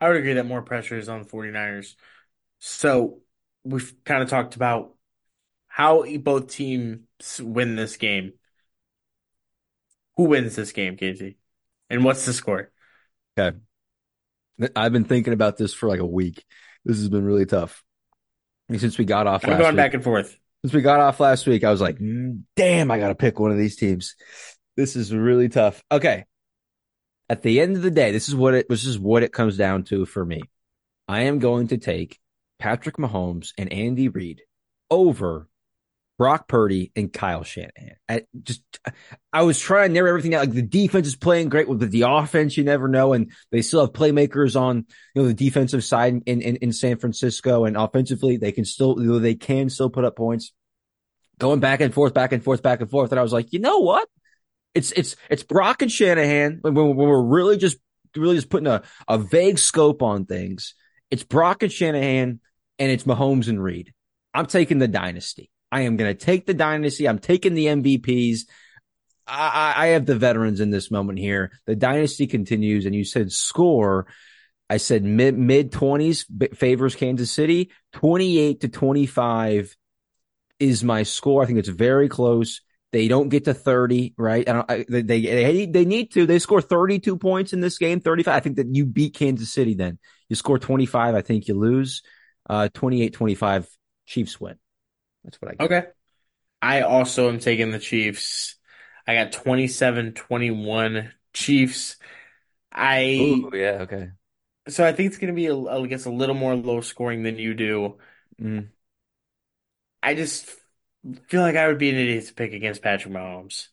[SPEAKER 2] I would agree that more pressure is on the 49ers. So we've kind of talked about how both teams win this game. Who wins this game, Casey? And what's the score?
[SPEAKER 1] Okay. I've been thinking about this for like a week. This has been really tough. Since we got off,
[SPEAKER 2] I'm going week, back and forth.
[SPEAKER 1] Since we got off last week, I was like, mm, "Damn, I got to pick one of these teams." This is really tough. Okay. At the end of the day, this is what it this is what it comes down to for me. I am going to take Patrick Mahomes and Andy Reid over Brock Purdy and Kyle Shanahan. I just, I was trying to narrow everything out. Like the defense is playing great with the offense. You never know. And they still have playmakers on, you know, the defensive side in, in, in San Francisco and offensively they can still, they can still put up points going back and forth, back and forth, back and forth. And I was like, you know what? It's, it's, it's Brock and Shanahan when, when we're really just, really just putting a, a vague scope on things. It's Brock and Shanahan and it's Mahomes and Reid. I'm taking the dynasty. I am going to take the dynasty. I'm taking the MVPs. I, I, have the veterans in this moment here. The dynasty continues, and you said score. I said mid mid twenties favors Kansas City. Twenty eight to twenty five is my score. I think it's very close. They don't get to 30, right? I I, they, they, they need to. They score 32 points in this game, 35. I think that you beat Kansas City then. You score 25, I think you lose. Uh, 28-25 Chiefs win. That's what I get.
[SPEAKER 2] Okay. I also am taking the Chiefs. I got 27-21 Chiefs. I
[SPEAKER 1] Ooh, yeah, okay.
[SPEAKER 2] So I think it's going to be, a, I guess, a little more low scoring than you do.
[SPEAKER 1] Mm.
[SPEAKER 2] I just feel like I would be an idiot to pick against Patrick Mahomes.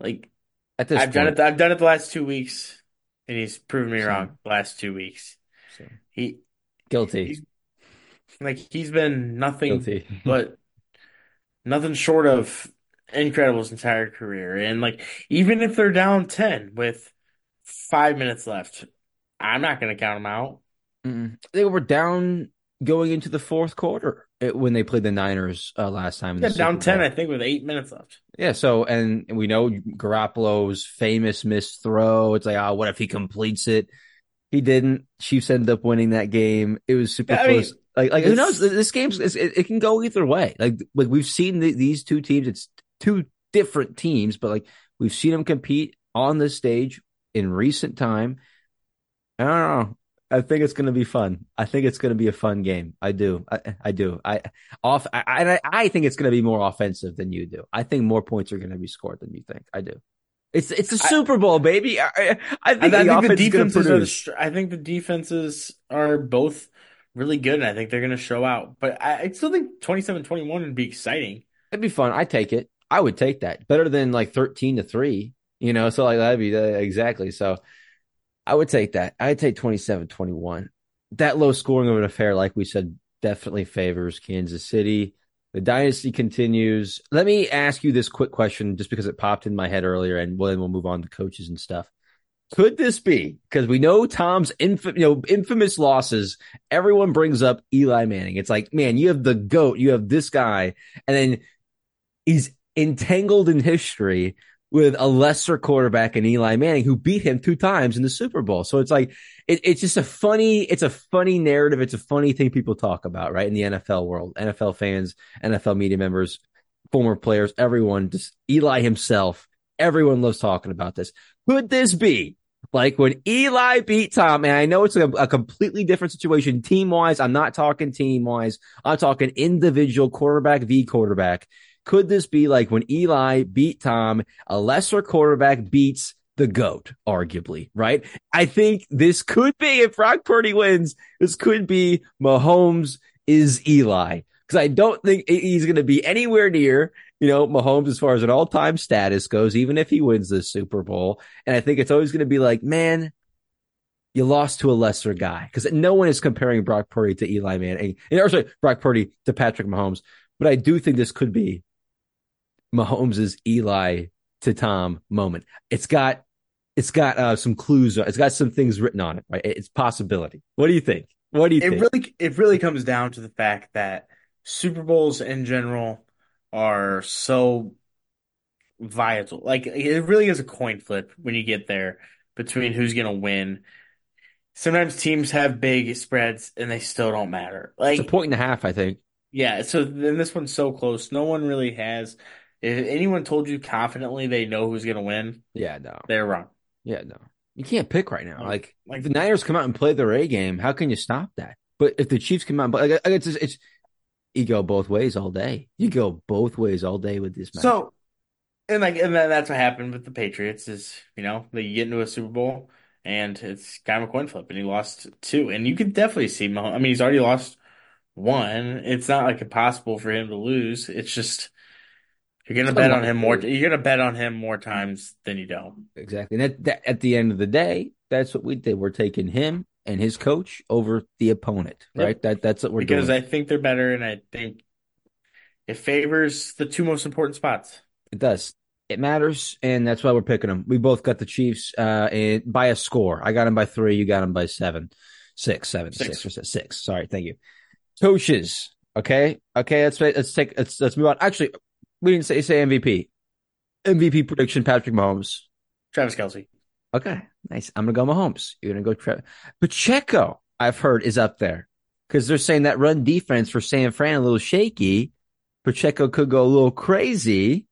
[SPEAKER 2] Like I've point. done it. I've done it the last two weeks, and he's proven me wrong. The last two weeks, so. he
[SPEAKER 1] guilty.
[SPEAKER 2] He's, like he's been nothing guilty. but nothing short of incredible his entire career. And like even if they're down ten with five minutes left, I'm not going to count them out.
[SPEAKER 1] Mm-mm. They were down going into the fourth quarter when they played the Niners uh, last time.
[SPEAKER 2] Yeah, down ten, I think, with eight minutes left.
[SPEAKER 1] Yeah, so and we know Garoppolo's famous missed throw. It's like, oh, what if he completes it? He didn't. Chiefs ended up winning that game. It was super yeah, close. Mean, like, like who knows? This game's it, it, can go either way. Like, like we've seen the, these two teams. It's two different teams, but like we've seen them compete on this stage in recent time. I don't know. I think it's going to be fun. I think it's going to be a fun game. I do. I, I do. I off. I, I, I think it's going to be more offensive than you do. I think more points are going to be scored than you think. I do. It's it's a Super Bowl, baby. I, I think, I, the, think the defenses
[SPEAKER 2] are. The, I think the defenses are both really good, and I think they're going to show out. But I, I still think 27-21 would be exciting.
[SPEAKER 1] It'd be fun. I take it. I would take that better than like thirteen to three. You know, so like that'd be uh, exactly so. I would take that. I'd take 27-21. That low scoring of an affair, like we said, definitely favors Kansas City. The dynasty continues. Let me ask you this quick question, just because it popped in my head earlier, and then we'll move on to coaches and stuff. Could this be because we know Tom's you know infamous losses? Everyone brings up Eli Manning. It's like, man, you have the goat, you have this guy, and then he's entangled in history with a lesser quarterback in Eli Manning who beat him two times in the Super Bowl. So it's like it, it's just a funny, it's a funny narrative. It's a funny thing people talk about, right? In the NFL world, NFL fans, NFL media members, former players, everyone, just Eli himself. Everyone loves talking about this. Could this be like when Eli beat Tom? And I know it's a, a completely different situation team wise. I'm not talking team wise. I'm talking individual quarterback v quarterback. Could this be like when Eli beat Tom, a lesser quarterback beats the GOAT, arguably, right? I think this could be, if Brock Purdy wins, this could be Mahomes is Eli. Because I don't think he's going to be anywhere near, you know, Mahomes as far as an all time status goes, even if he wins the Super Bowl. And I think it's always going to be like, man, you lost to a lesser guy because no one is comparing Brock Purdy to Eli Manning, or sorry, Brock Purdy to Patrick Mahomes. But I do think this could be Mahomes' Eli to Tom moment. It's got it's got uh, some clues. It's got some things written on it. Right? It's possibility. What do you think? What do you
[SPEAKER 2] it
[SPEAKER 1] think?
[SPEAKER 2] really it really comes down to the fact that Super Bowls in general are so vital. Like it really is a coin flip when you get there between who's going to win. Sometimes teams have big spreads and they still don't matter. Like
[SPEAKER 1] it's a point and a half, I think.
[SPEAKER 2] Yeah, so then this one's so close. No one really has. If anyone told you confidently they know who's going to win,
[SPEAKER 1] yeah, no,
[SPEAKER 2] they're wrong.
[SPEAKER 1] Yeah, no, you can't pick right now. Like,
[SPEAKER 2] like
[SPEAKER 1] the Niners come out and play their A game, how can you stop that? But if the Chiefs come out, but like, it's, it's you go both ways all day. You go both ways all day with this match.
[SPEAKER 2] So, and like, and then that's what happened with the Patriots is you know they get into a Super Bowl and it's kind of a coin flip, and he lost two, and you can definitely see Mahomes. I mean, he's already lost one. It's not like impossible for him to lose. It's just you're gonna bet on him more. You're gonna bet on him more times than you don't.
[SPEAKER 1] Exactly. And at, that, at the end of the day, that's what we did. We're taking him and his coach over the opponent, right? Yep. That that's what we're doing.
[SPEAKER 2] because
[SPEAKER 1] doing.
[SPEAKER 2] I think they're better, and I think it favors the two most important spots.
[SPEAKER 1] It does. It matters, and that's why we're picking them. We both got the Chiefs uh, and by a score. I got them by three. You got them by seven, six, seven, six, six or six. Sorry, thank you. Coaches. Okay. Okay. Let's let's take let's let's move on. Actually, we didn't say say MVP. MVP prediction: Patrick Mahomes,
[SPEAKER 2] Travis Kelce.
[SPEAKER 1] Okay, nice. I'm gonna go Mahomes. You're gonna go Travis. Pacheco. I've heard is up there because they're saying that run defense for San Fran a little shaky. Pacheco could go a little crazy.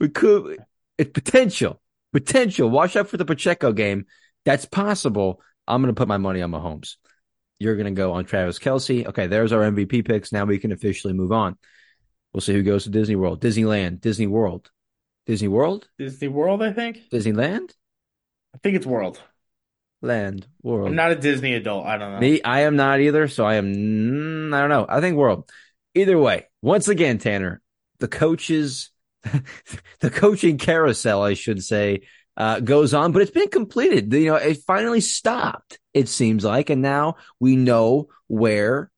[SPEAKER 1] We could. It's potential. Potential. Watch out for the Pacheco game. That's possible. I'm gonna put my money on Mahomes. You're going to go on Travis Kelce. Okay, there's our MVP picks. Now we can officially move on. We'll see who goes to Disney World, Disneyland, Disney World, Disney World,
[SPEAKER 2] Disney World. I think
[SPEAKER 1] Disneyland.
[SPEAKER 2] I think it's World.
[SPEAKER 1] Land World.
[SPEAKER 2] I'm not a Disney adult. I don't know.
[SPEAKER 1] Me, I am not either. So I am. Mm, I don't know. I think World. Either way, once again, Tanner, the coaches, the coaching carousel, I should say, uh, goes on, but it's been completed. You know, it finally stopped, it seems like. And now we know where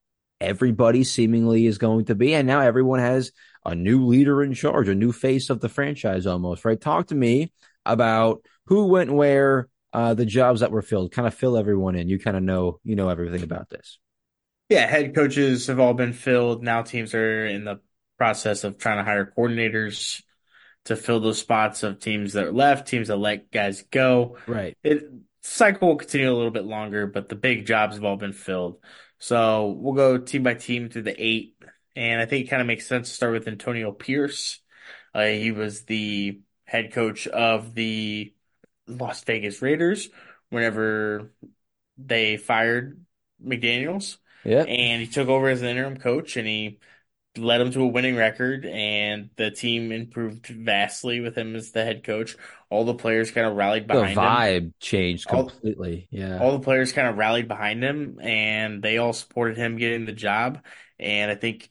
[SPEAKER 1] everybody seemingly is going to be. And now everyone has a new leader in charge, a new face of the franchise almost, right? Talk to me about who went where, uh, the jobs that were filled, kind of fill everyone in. You kind of know, you know, everything about this.
[SPEAKER 2] Yeah. Head coaches have all been filled. Now teams are in the process of trying to hire coordinators to fill those spots of teams that are left, teams that let guys go.
[SPEAKER 1] Right.
[SPEAKER 2] It cycle will continue a little bit longer, but the big jobs have all been filled. So we'll go team by team through the eight. And I think it kind of makes sense to start with Antonio Pierce. Uh, he was the head coach of the Las Vegas Raiders whenever they fired McDaniels.
[SPEAKER 1] Yeah.
[SPEAKER 2] And he took over as an interim coach and he led them to a winning record, and the team improved vastly with him as the head coach. All the players kind of rallied behind him.
[SPEAKER 1] the vibe
[SPEAKER 2] him.
[SPEAKER 1] changed completely.
[SPEAKER 2] All,
[SPEAKER 1] yeah,
[SPEAKER 2] all the players kind of rallied behind him, and they all supported him getting the job. And I think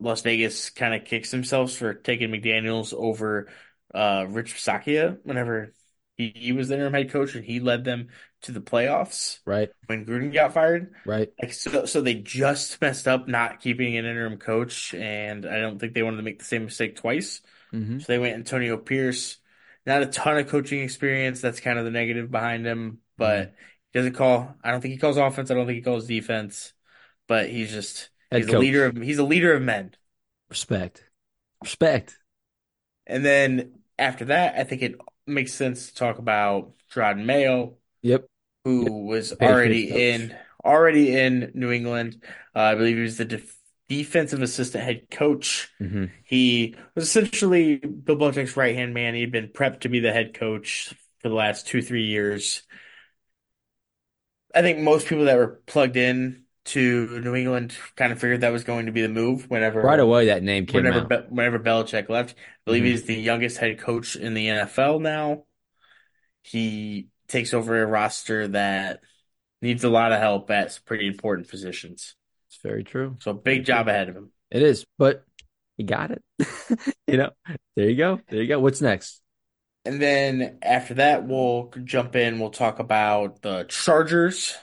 [SPEAKER 2] Las Vegas kind of kicks themselves for taking McDaniels over uh, Rich Bisaccia whenever he, he was the interim head coach, and he led them to the playoffs.
[SPEAKER 1] Right.
[SPEAKER 2] When Gruden got fired.
[SPEAKER 1] Right.
[SPEAKER 2] Like so so they just messed up not keeping an interim coach and I don't think they wanted to make the same mistake twice.
[SPEAKER 1] Mm-hmm.
[SPEAKER 2] So they went Antonio Pierce. Not a ton of coaching experience. That's kind of the negative behind him, but mm-hmm. he doesn't call I don't think he calls offense, I don't think he calls defense. But he's just Head he's coach. a leader of he's a leader of men.
[SPEAKER 1] Respect. Respect.
[SPEAKER 2] And then after that, I think it makes sense to talk about Jerod Mayo.
[SPEAKER 1] Yep
[SPEAKER 2] who was already in already in New England. Uh, I believe he was the def- defensive assistant head coach.
[SPEAKER 1] Mm-hmm.
[SPEAKER 2] He was essentially Bill Belichick's right hand man. He'd been prepped to be the head coach for the last two three years. I think most people that were plugged in to New England kind of figured that was going to be the move whenever
[SPEAKER 1] right away that name came
[SPEAKER 2] whenever
[SPEAKER 1] out.
[SPEAKER 2] Be- whenever Belichick left. I believe mm-hmm. he's the youngest head coach in the NFL now. He takes over a roster that needs a lot of help at some pretty important positions.
[SPEAKER 1] It's very true.
[SPEAKER 2] So big job ahead of him.
[SPEAKER 1] It is, but he got it. you know, there you go. There you go. What's next?
[SPEAKER 2] And then after that, we'll jump in. We'll talk about the Chargers.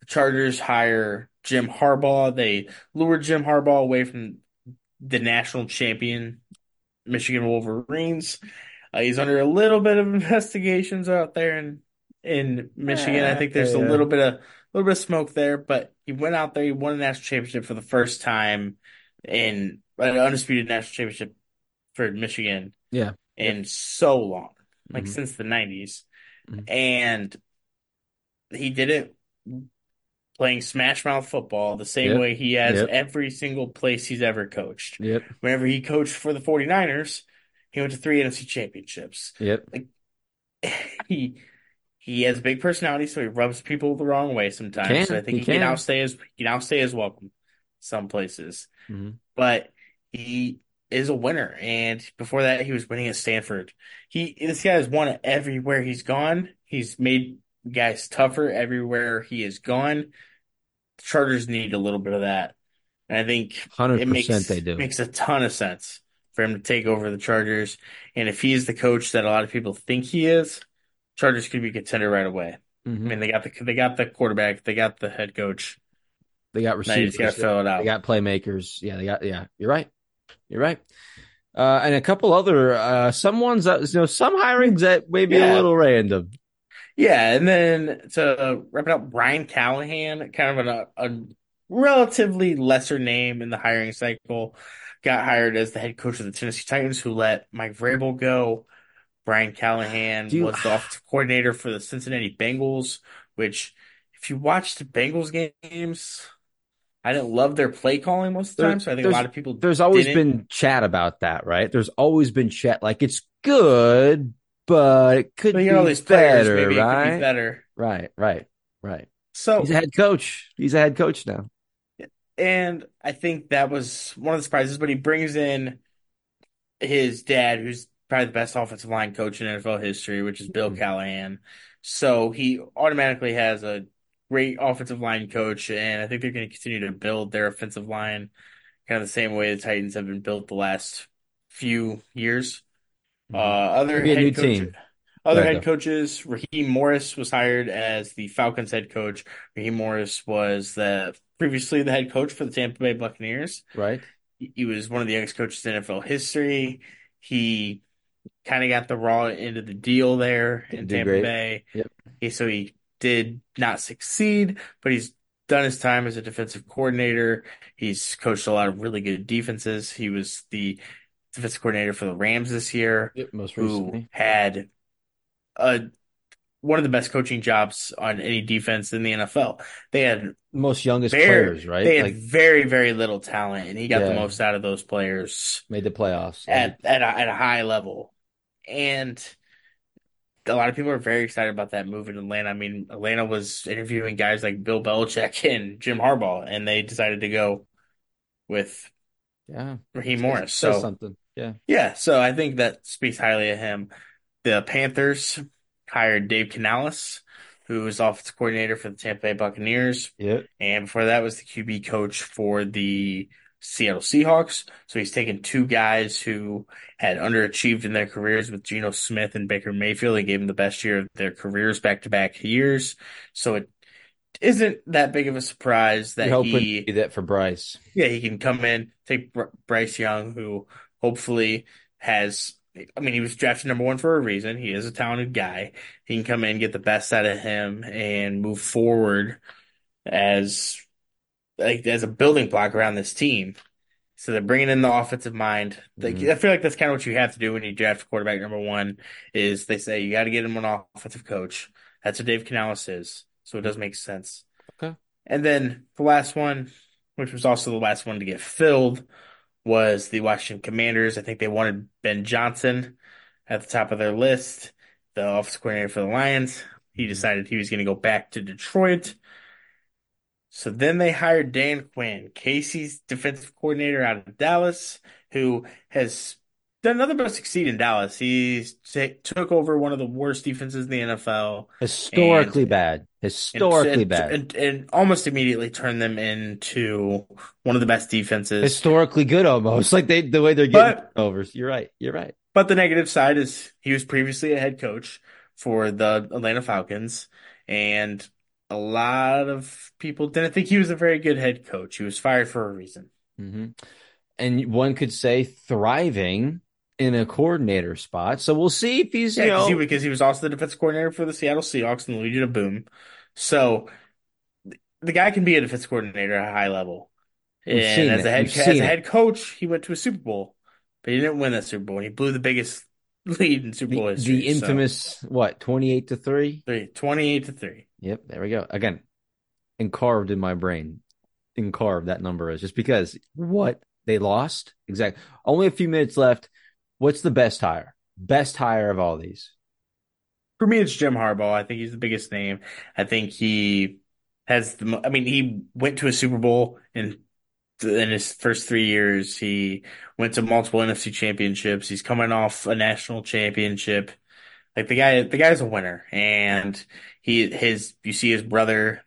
[SPEAKER 2] The Chargers hire Jim Harbaugh. They lure Jim Harbaugh away from the national champion Michigan Wolverines. Uh, he's under a little bit of investigations out there in in Michigan. I think there's a little bit of a little bit of smoke there, but he went out there. He won a national championship for the first time in an undisputed national championship for Michigan.
[SPEAKER 1] Yeah,
[SPEAKER 2] in so long, like
[SPEAKER 1] Mhm.
[SPEAKER 2] since the 90s,
[SPEAKER 1] Mhm.
[SPEAKER 2] and he did it playing smash mouth football the same
[SPEAKER 1] Yep.
[SPEAKER 2] way he has
[SPEAKER 1] Yep.
[SPEAKER 2] every single place he's ever coached.
[SPEAKER 1] Yep.
[SPEAKER 2] Whenever he coached for the 49ers, he went to three NFC championships.
[SPEAKER 1] Yep.
[SPEAKER 2] He he has a big personality, so he rubs people the wrong way sometimes.
[SPEAKER 1] Can.
[SPEAKER 2] So I think
[SPEAKER 1] He
[SPEAKER 2] he, can
[SPEAKER 1] can.
[SPEAKER 2] outstay his he can outstay his welcome some places.
[SPEAKER 1] Mhm.
[SPEAKER 2] But he is a winner, and before that, he was winning at Stanford. He this guy has won everywhere he's gone. He's made guys tougher everywhere he has gone. The Chargers need a little bit of that, and I think
[SPEAKER 1] Hundred
[SPEAKER 2] it makes
[SPEAKER 1] they do.
[SPEAKER 2] makes a ton of sense for him to take over the Chargers. And if he's the coach that a lot of people think he is, Chargers could be a contender right away. I
[SPEAKER 1] Mhm.
[SPEAKER 2] mean, they got the they got the quarterback, they got the head coach.
[SPEAKER 1] They got receivers.
[SPEAKER 2] just got to fill it out.
[SPEAKER 1] They got playmakers. Yeah, they got. Yeah, you're right. You're right. Uh, and a couple other uh, some ones that you know some hirings that may be a little random.
[SPEAKER 2] Yeah, and then to wrap it up, Brian Callahan, kind of a, a relatively lesser name in the hiring cycle, got hired as the head coach of the Tennessee Titans, who let Mike Vrabel go. Brian Callahan
[SPEAKER 1] you-
[SPEAKER 2] was the offensive coordinator for the Cincinnati Bengals, which, if you watch the Bengals games, I didn't love their play calling most of the time, so I think a lot of people
[SPEAKER 1] There's always
[SPEAKER 2] didn't.
[SPEAKER 1] been chat about that, right? There's always been chat like it's good, but it could
[SPEAKER 2] But
[SPEAKER 1] be
[SPEAKER 2] all these players,
[SPEAKER 1] better,
[SPEAKER 2] maybe it could be
[SPEAKER 1] right?
[SPEAKER 2] better.
[SPEAKER 1] Right, right, right.
[SPEAKER 2] So
[SPEAKER 1] He's a head coach. He's a head coach now.
[SPEAKER 2] And I think that was one of the surprises, but he brings in his dad, who's probably the best offensive line coach in NFL history, which is Bill
[SPEAKER 1] Mhm.
[SPEAKER 2] Callahan. So he automatically has a great offensive line coach, and I think they're going to continue to build their offensive line kind of the same way the Titans have been built the last few years. Uh, other
[SPEAKER 1] Could a
[SPEAKER 2] head
[SPEAKER 1] new
[SPEAKER 2] coach-
[SPEAKER 1] team.
[SPEAKER 2] Other
[SPEAKER 1] Go ahead,
[SPEAKER 2] head coaches, Raheem Morris was hired as the Falcons head coach. Raheem Morris was the previously the head coach for the Tampa Bay Buccaneers.
[SPEAKER 1] Right?
[SPEAKER 2] He he was one of the youngest coaches in NFL history. He kind of got the raw end of the deal there in
[SPEAKER 1] Didn't
[SPEAKER 2] Tampa. Bay.
[SPEAKER 1] Yep.
[SPEAKER 2] He, so he did not succeed, but he's done his time as a defensive coordinator. He's coached a lot of really good defenses. He was the defensive coordinator for the Rams this year
[SPEAKER 1] Yep, most
[SPEAKER 2] who had a one of the best coaching jobs on any defense in the NFL. They had
[SPEAKER 1] Most youngest
[SPEAKER 2] very
[SPEAKER 1] players, right?
[SPEAKER 2] they had
[SPEAKER 1] Like
[SPEAKER 2] very very little talent, and he got the most out of those players
[SPEAKER 1] made the playoffs.
[SPEAKER 2] at at a, at a high level. And a lot of people are very excited about that move in Atlanta. I mean, Atlanta was interviewing guys like Bill Belichick and Jim Harbaugh, and they decided to go with
[SPEAKER 1] yeah.
[SPEAKER 2] Raheem Morris. So
[SPEAKER 1] something. Yeah.
[SPEAKER 2] Yeah, so I think that speaks highly of him. The Panthers hired Dave Canales, who was offensive coordinator for the Tampa Bay Buccaneers,
[SPEAKER 1] Yep.
[SPEAKER 2] and before that was the QB coach for the Seattle Seahawks. So he's taken two guys who had underachieved in their careers with Geno Smith and Baker Mayfield and gave them the best year of their careers back to back years. So it isn't that big of a surprise that he
[SPEAKER 1] do that for Bryce.
[SPEAKER 2] yeah, he can come in, take Br Bryce Young, who hopefully has. I mean, he was drafted number one for a reason. He is a talented guy. He can come in, get the best out of him, and move forward as like as a building block around this team. So they're bringing in the offensive mind. Like,
[SPEAKER 1] Mhm.
[SPEAKER 2] I feel like that's kind of what you have to do when you draft quarterback number one. Is they say you got to get him an offensive coach. That's what Dave Canales is. So it does make sense.
[SPEAKER 1] Okay.
[SPEAKER 2] And then the last one, which was also the last one to get filled, was the Washington Commanders. I think they wanted Ben Johnson at the top of their list, the offensive coordinator for the Lions. He decided he was going to go back to Detroit. So then they hired Dan Quinn, Casey's defensive coordinator out of Dallas, who has done nothing but succeed in Dallas. He ta- took over one of the worst defenses in the NFL.
[SPEAKER 1] Historically
[SPEAKER 2] And-
[SPEAKER 1] bad. Historically
[SPEAKER 2] and,
[SPEAKER 1] bad.
[SPEAKER 2] and, and almost immediately turned them into one of the best defenses.
[SPEAKER 1] Historically good almost. Like they the way they're getting
[SPEAKER 2] But-
[SPEAKER 1] overs. You're right. You're right.
[SPEAKER 2] But the negative side is he was previously a head coach for the Atlanta Falcons, and a lot of people didn't think he was a very good head coach. He was fired for a reason.
[SPEAKER 1] Mm-hmm. And one could say thriving in a coordinator spot. So we'll see if he's,
[SPEAKER 2] yeah,
[SPEAKER 1] you know,
[SPEAKER 2] he, because he was also the defense coordinator for the Seattle Seahawks and the Legion of Boom. So the guy can be a defense coordinator at a high level. And as a, head, as a head coach, he went to a Super Bowl, but he didn't win that Super Bowl. He blew the biggest lead in Super Bowl
[SPEAKER 1] the,
[SPEAKER 2] history.
[SPEAKER 1] The infamous so. what, twenty eight to three?
[SPEAKER 2] Three. 28 to three.
[SPEAKER 1] Yep, there we go. Again, encarved in my brain. Encarved that number is just because what they lost. Exactly. Only a few minutes left. What's the best hire? Best hire of all these?
[SPEAKER 2] For me, it's Jim Harbaugh. I think he's the biggest name. I think he has the. I mean, he went to a Super Bowl in in his first three years. He went to multiple NFC championships. He's coming off a national championship. Like the guy, the guy's a winner, and he his you see his brother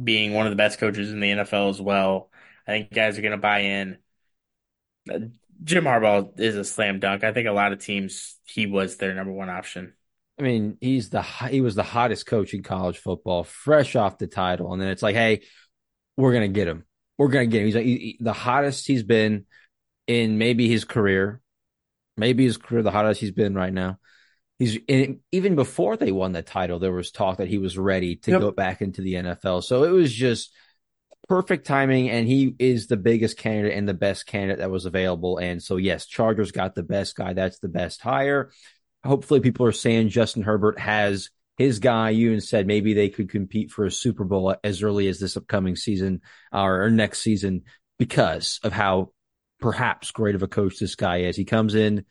[SPEAKER 2] being one of the best coaches in the NFL as well. I think guys are going to buy in. Uh, Jim Harbaugh is a slam dunk. I think a lot of teams he was their number one option.
[SPEAKER 1] I mean, he's the he was the hottest coach in college football, fresh off the title, and then it's like, hey, we're gonna get him. We're gonna get him. He's like he, the hottest he's been in maybe his career, maybe his career, the hottest he's been right now. He's even before they won the title, there was talk that he was ready to yep. go back into the NFL. So it was just perfect timing, and he is the biggest candidate and the best candidate that was available. And so, yes, Chargers got the best guy. That's the best hire. Hopefully, people are saying Justin Herbert has his guy. You and said maybe they could compete for a Super Bowl as early as this upcoming season or next season because of how perhaps great of a coach this guy is. He comes in,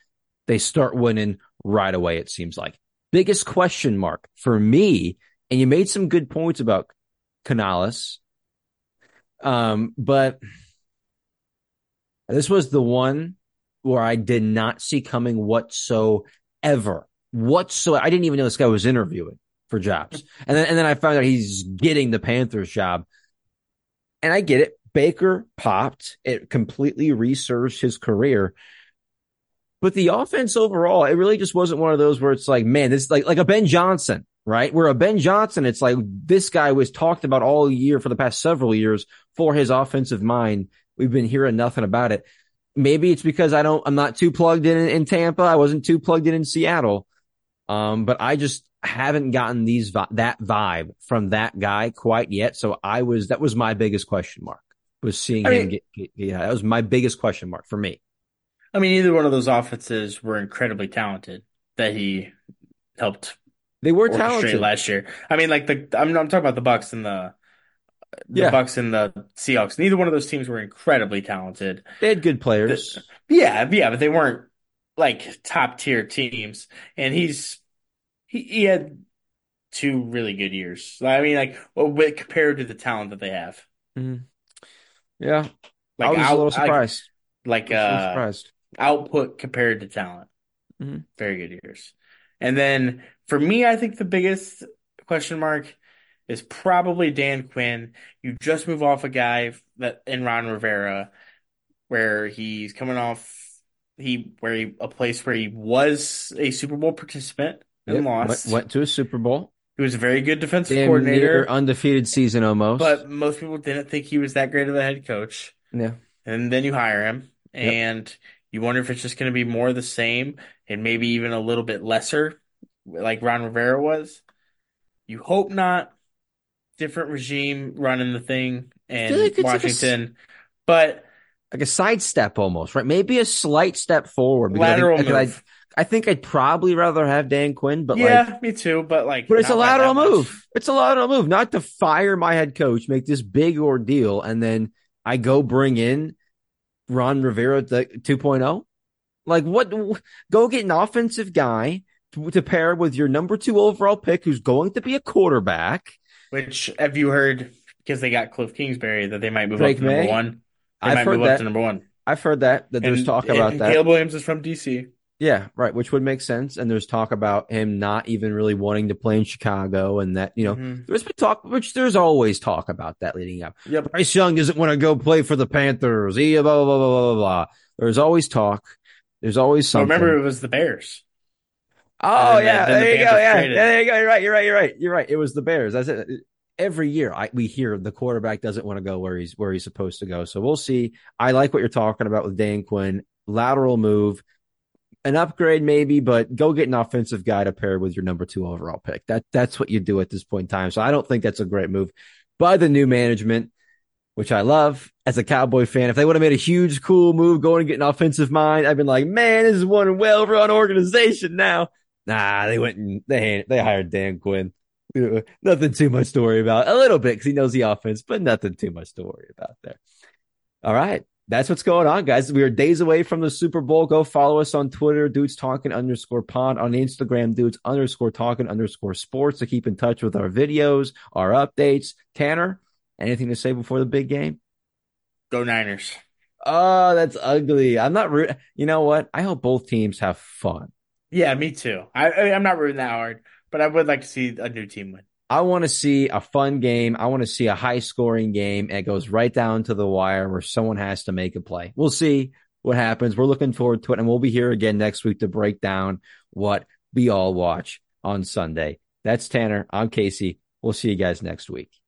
[SPEAKER 1] they start winning right away, it seems like. Biggest question mark for me, and you made some good points about Canales, um, but this was the one where I did not see coming whatsoever. Whatsoever. I didn't even know this guy was interviewing for jobs. And then, and then I found out he's getting the Panthers job. And I get it. Baker popped. It completely resurged his career. But the offense overall, it really just wasn't one of those where it's like, man, this is like, like a Ben Johnson, right? Where a Ben Johnson, it's like this guy was talked about all year for the past several years for his offensive mind. We've been hearing nothing about it. Maybe it's because I don't, I'm not too plugged in in Tampa. I wasn't too plugged in in Seattle. Um, but I just haven't gotten these, that vibe from that guy quite yet. So I was, that was my biggest question mark was seeing I him mean, get, get, yeah, that was my biggest question mark for me.
[SPEAKER 2] I mean, either one of those offenses were incredibly talented that he helped.
[SPEAKER 1] They were talented
[SPEAKER 2] last year. I mean, like the I'm, I'm talking about the Bucs and the the yeah. Bucs and the Seahawks. Neither one of those teams were incredibly talented.
[SPEAKER 1] They had good players.
[SPEAKER 2] The, yeah, yeah, but they weren't like top tier teams. And he's he, he had two really good years. I mean, like well, compared to the talent that they have.
[SPEAKER 1] Mm-hmm. Yeah, like I was a little surprised.
[SPEAKER 2] Like, like uh, surprised output compared to talent.
[SPEAKER 1] Mm-hmm.
[SPEAKER 2] Very good years. And then for me, I think the biggest question mark is probably Dan Quinn. You just move off a guy that in Ron Rivera, where he's coming off he where he a place where he was a Super Bowl participant and yep. lost.
[SPEAKER 1] Went, went, to a Super Bowl.
[SPEAKER 2] He was a very good defensive Damn coordinator,
[SPEAKER 1] undefeated season almost.
[SPEAKER 2] But most people didn't think he was that great of a head coach.
[SPEAKER 1] Yeah.
[SPEAKER 2] And then you hire him, yep. You wonder if it's just going to be more of the same and maybe even a little bit lesser, like Ron Rivera was. You hope not. Different regime running the thing and like Washington, like a, but
[SPEAKER 1] like a sidestep almost, right? Maybe a slight step forward.
[SPEAKER 2] Lateral
[SPEAKER 1] I think,
[SPEAKER 2] move.
[SPEAKER 1] I, I think I'd probably rather have Dan Quinn, but
[SPEAKER 2] yeah,
[SPEAKER 1] like,
[SPEAKER 2] me too. But like,
[SPEAKER 1] but it's a lateral move. Much. It's a lateral move, not to fire my head coach, make this big ordeal, and then I go bring in Ron Rivera the 2.0? Like what? Go get an offensive guy to, to pair with your number two overall pick, who's going to be a quarterback.
[SPEAKER 2] Which have you heard? Because they got Cliff Kingsbury that they might move Drake up to Maye? number one. They I've might heard move that. up to number one.
[SPEAKER 1] I've heard that that there's and, talk about that.
[SPEAKER 2] Caleb Williams is from DC.
[SPEAKER 1] Yeah, right, which would make sense. And there's talk about him not even really wanting to play in Chicago, and that you know mm-hmm. there's been talk, which there's always talk about that leading up.
[SPEAKER 2] Yeah,
[SPEAKER 1] Bryce Young doesn't want to go play for the Panthers. He blah blah blah blah blah blah. There's always talk. There's always something.
[SPEAKER 2] Well, remember, it was the Bears.
[SPEAKER 1] Oh yeah, then there the you go. Yeah. yeah, there you go. You're right. You're right. You're right. You're right. It was the Bears. That's it. every year I, we hear the quarterback doesn't want to go where he's where he's supposed to go. So we'll see. I like what you're talking about with Dan Quinn. Lateral move, an upgrade maybe, but go get an offensive guy to pair with your number two overall pick. That that's what you do at this point in time. So I don't think that's a great move by the new management, which I love as a Cowboy fan. If they would have made a huge cool move going and get an offensive mind, I've been like, man, this is one well run organization now. Nah, they went and they they hired Dan Quinn. Nothing too much to worry about. A little bit because he knows the offense, but nothing too much to worry about there. All right. That's what's going on, guys. We are days away from the Super Bowl. Go follow us on Twitter, dudes talking underscore pod, on Instagram, dudes underscore talking underscore sports to keep in touch with our videos, our updates. Tanner, anything to say before the big game?
[SPEAKER 2] Go Niners.
[SPEAKER 1] Oh, that's ugly. I'm not. Re- you know what? I hope both teams have fun.
[SPEAKER 2] Yeah, me too. I, I I'm not rooting that hard, but I would like to see a new team win.
[SPEAKER 1] I want to see a fun game. I want to see a high scoring game. And it goes right down to the wire where someone has to make a play. We'll see what happens. We're looking forward to it. And we'll be here again next week to break down what we all watch on Sunday. That's Tanner. I'm Casey. We'll see you guys next week.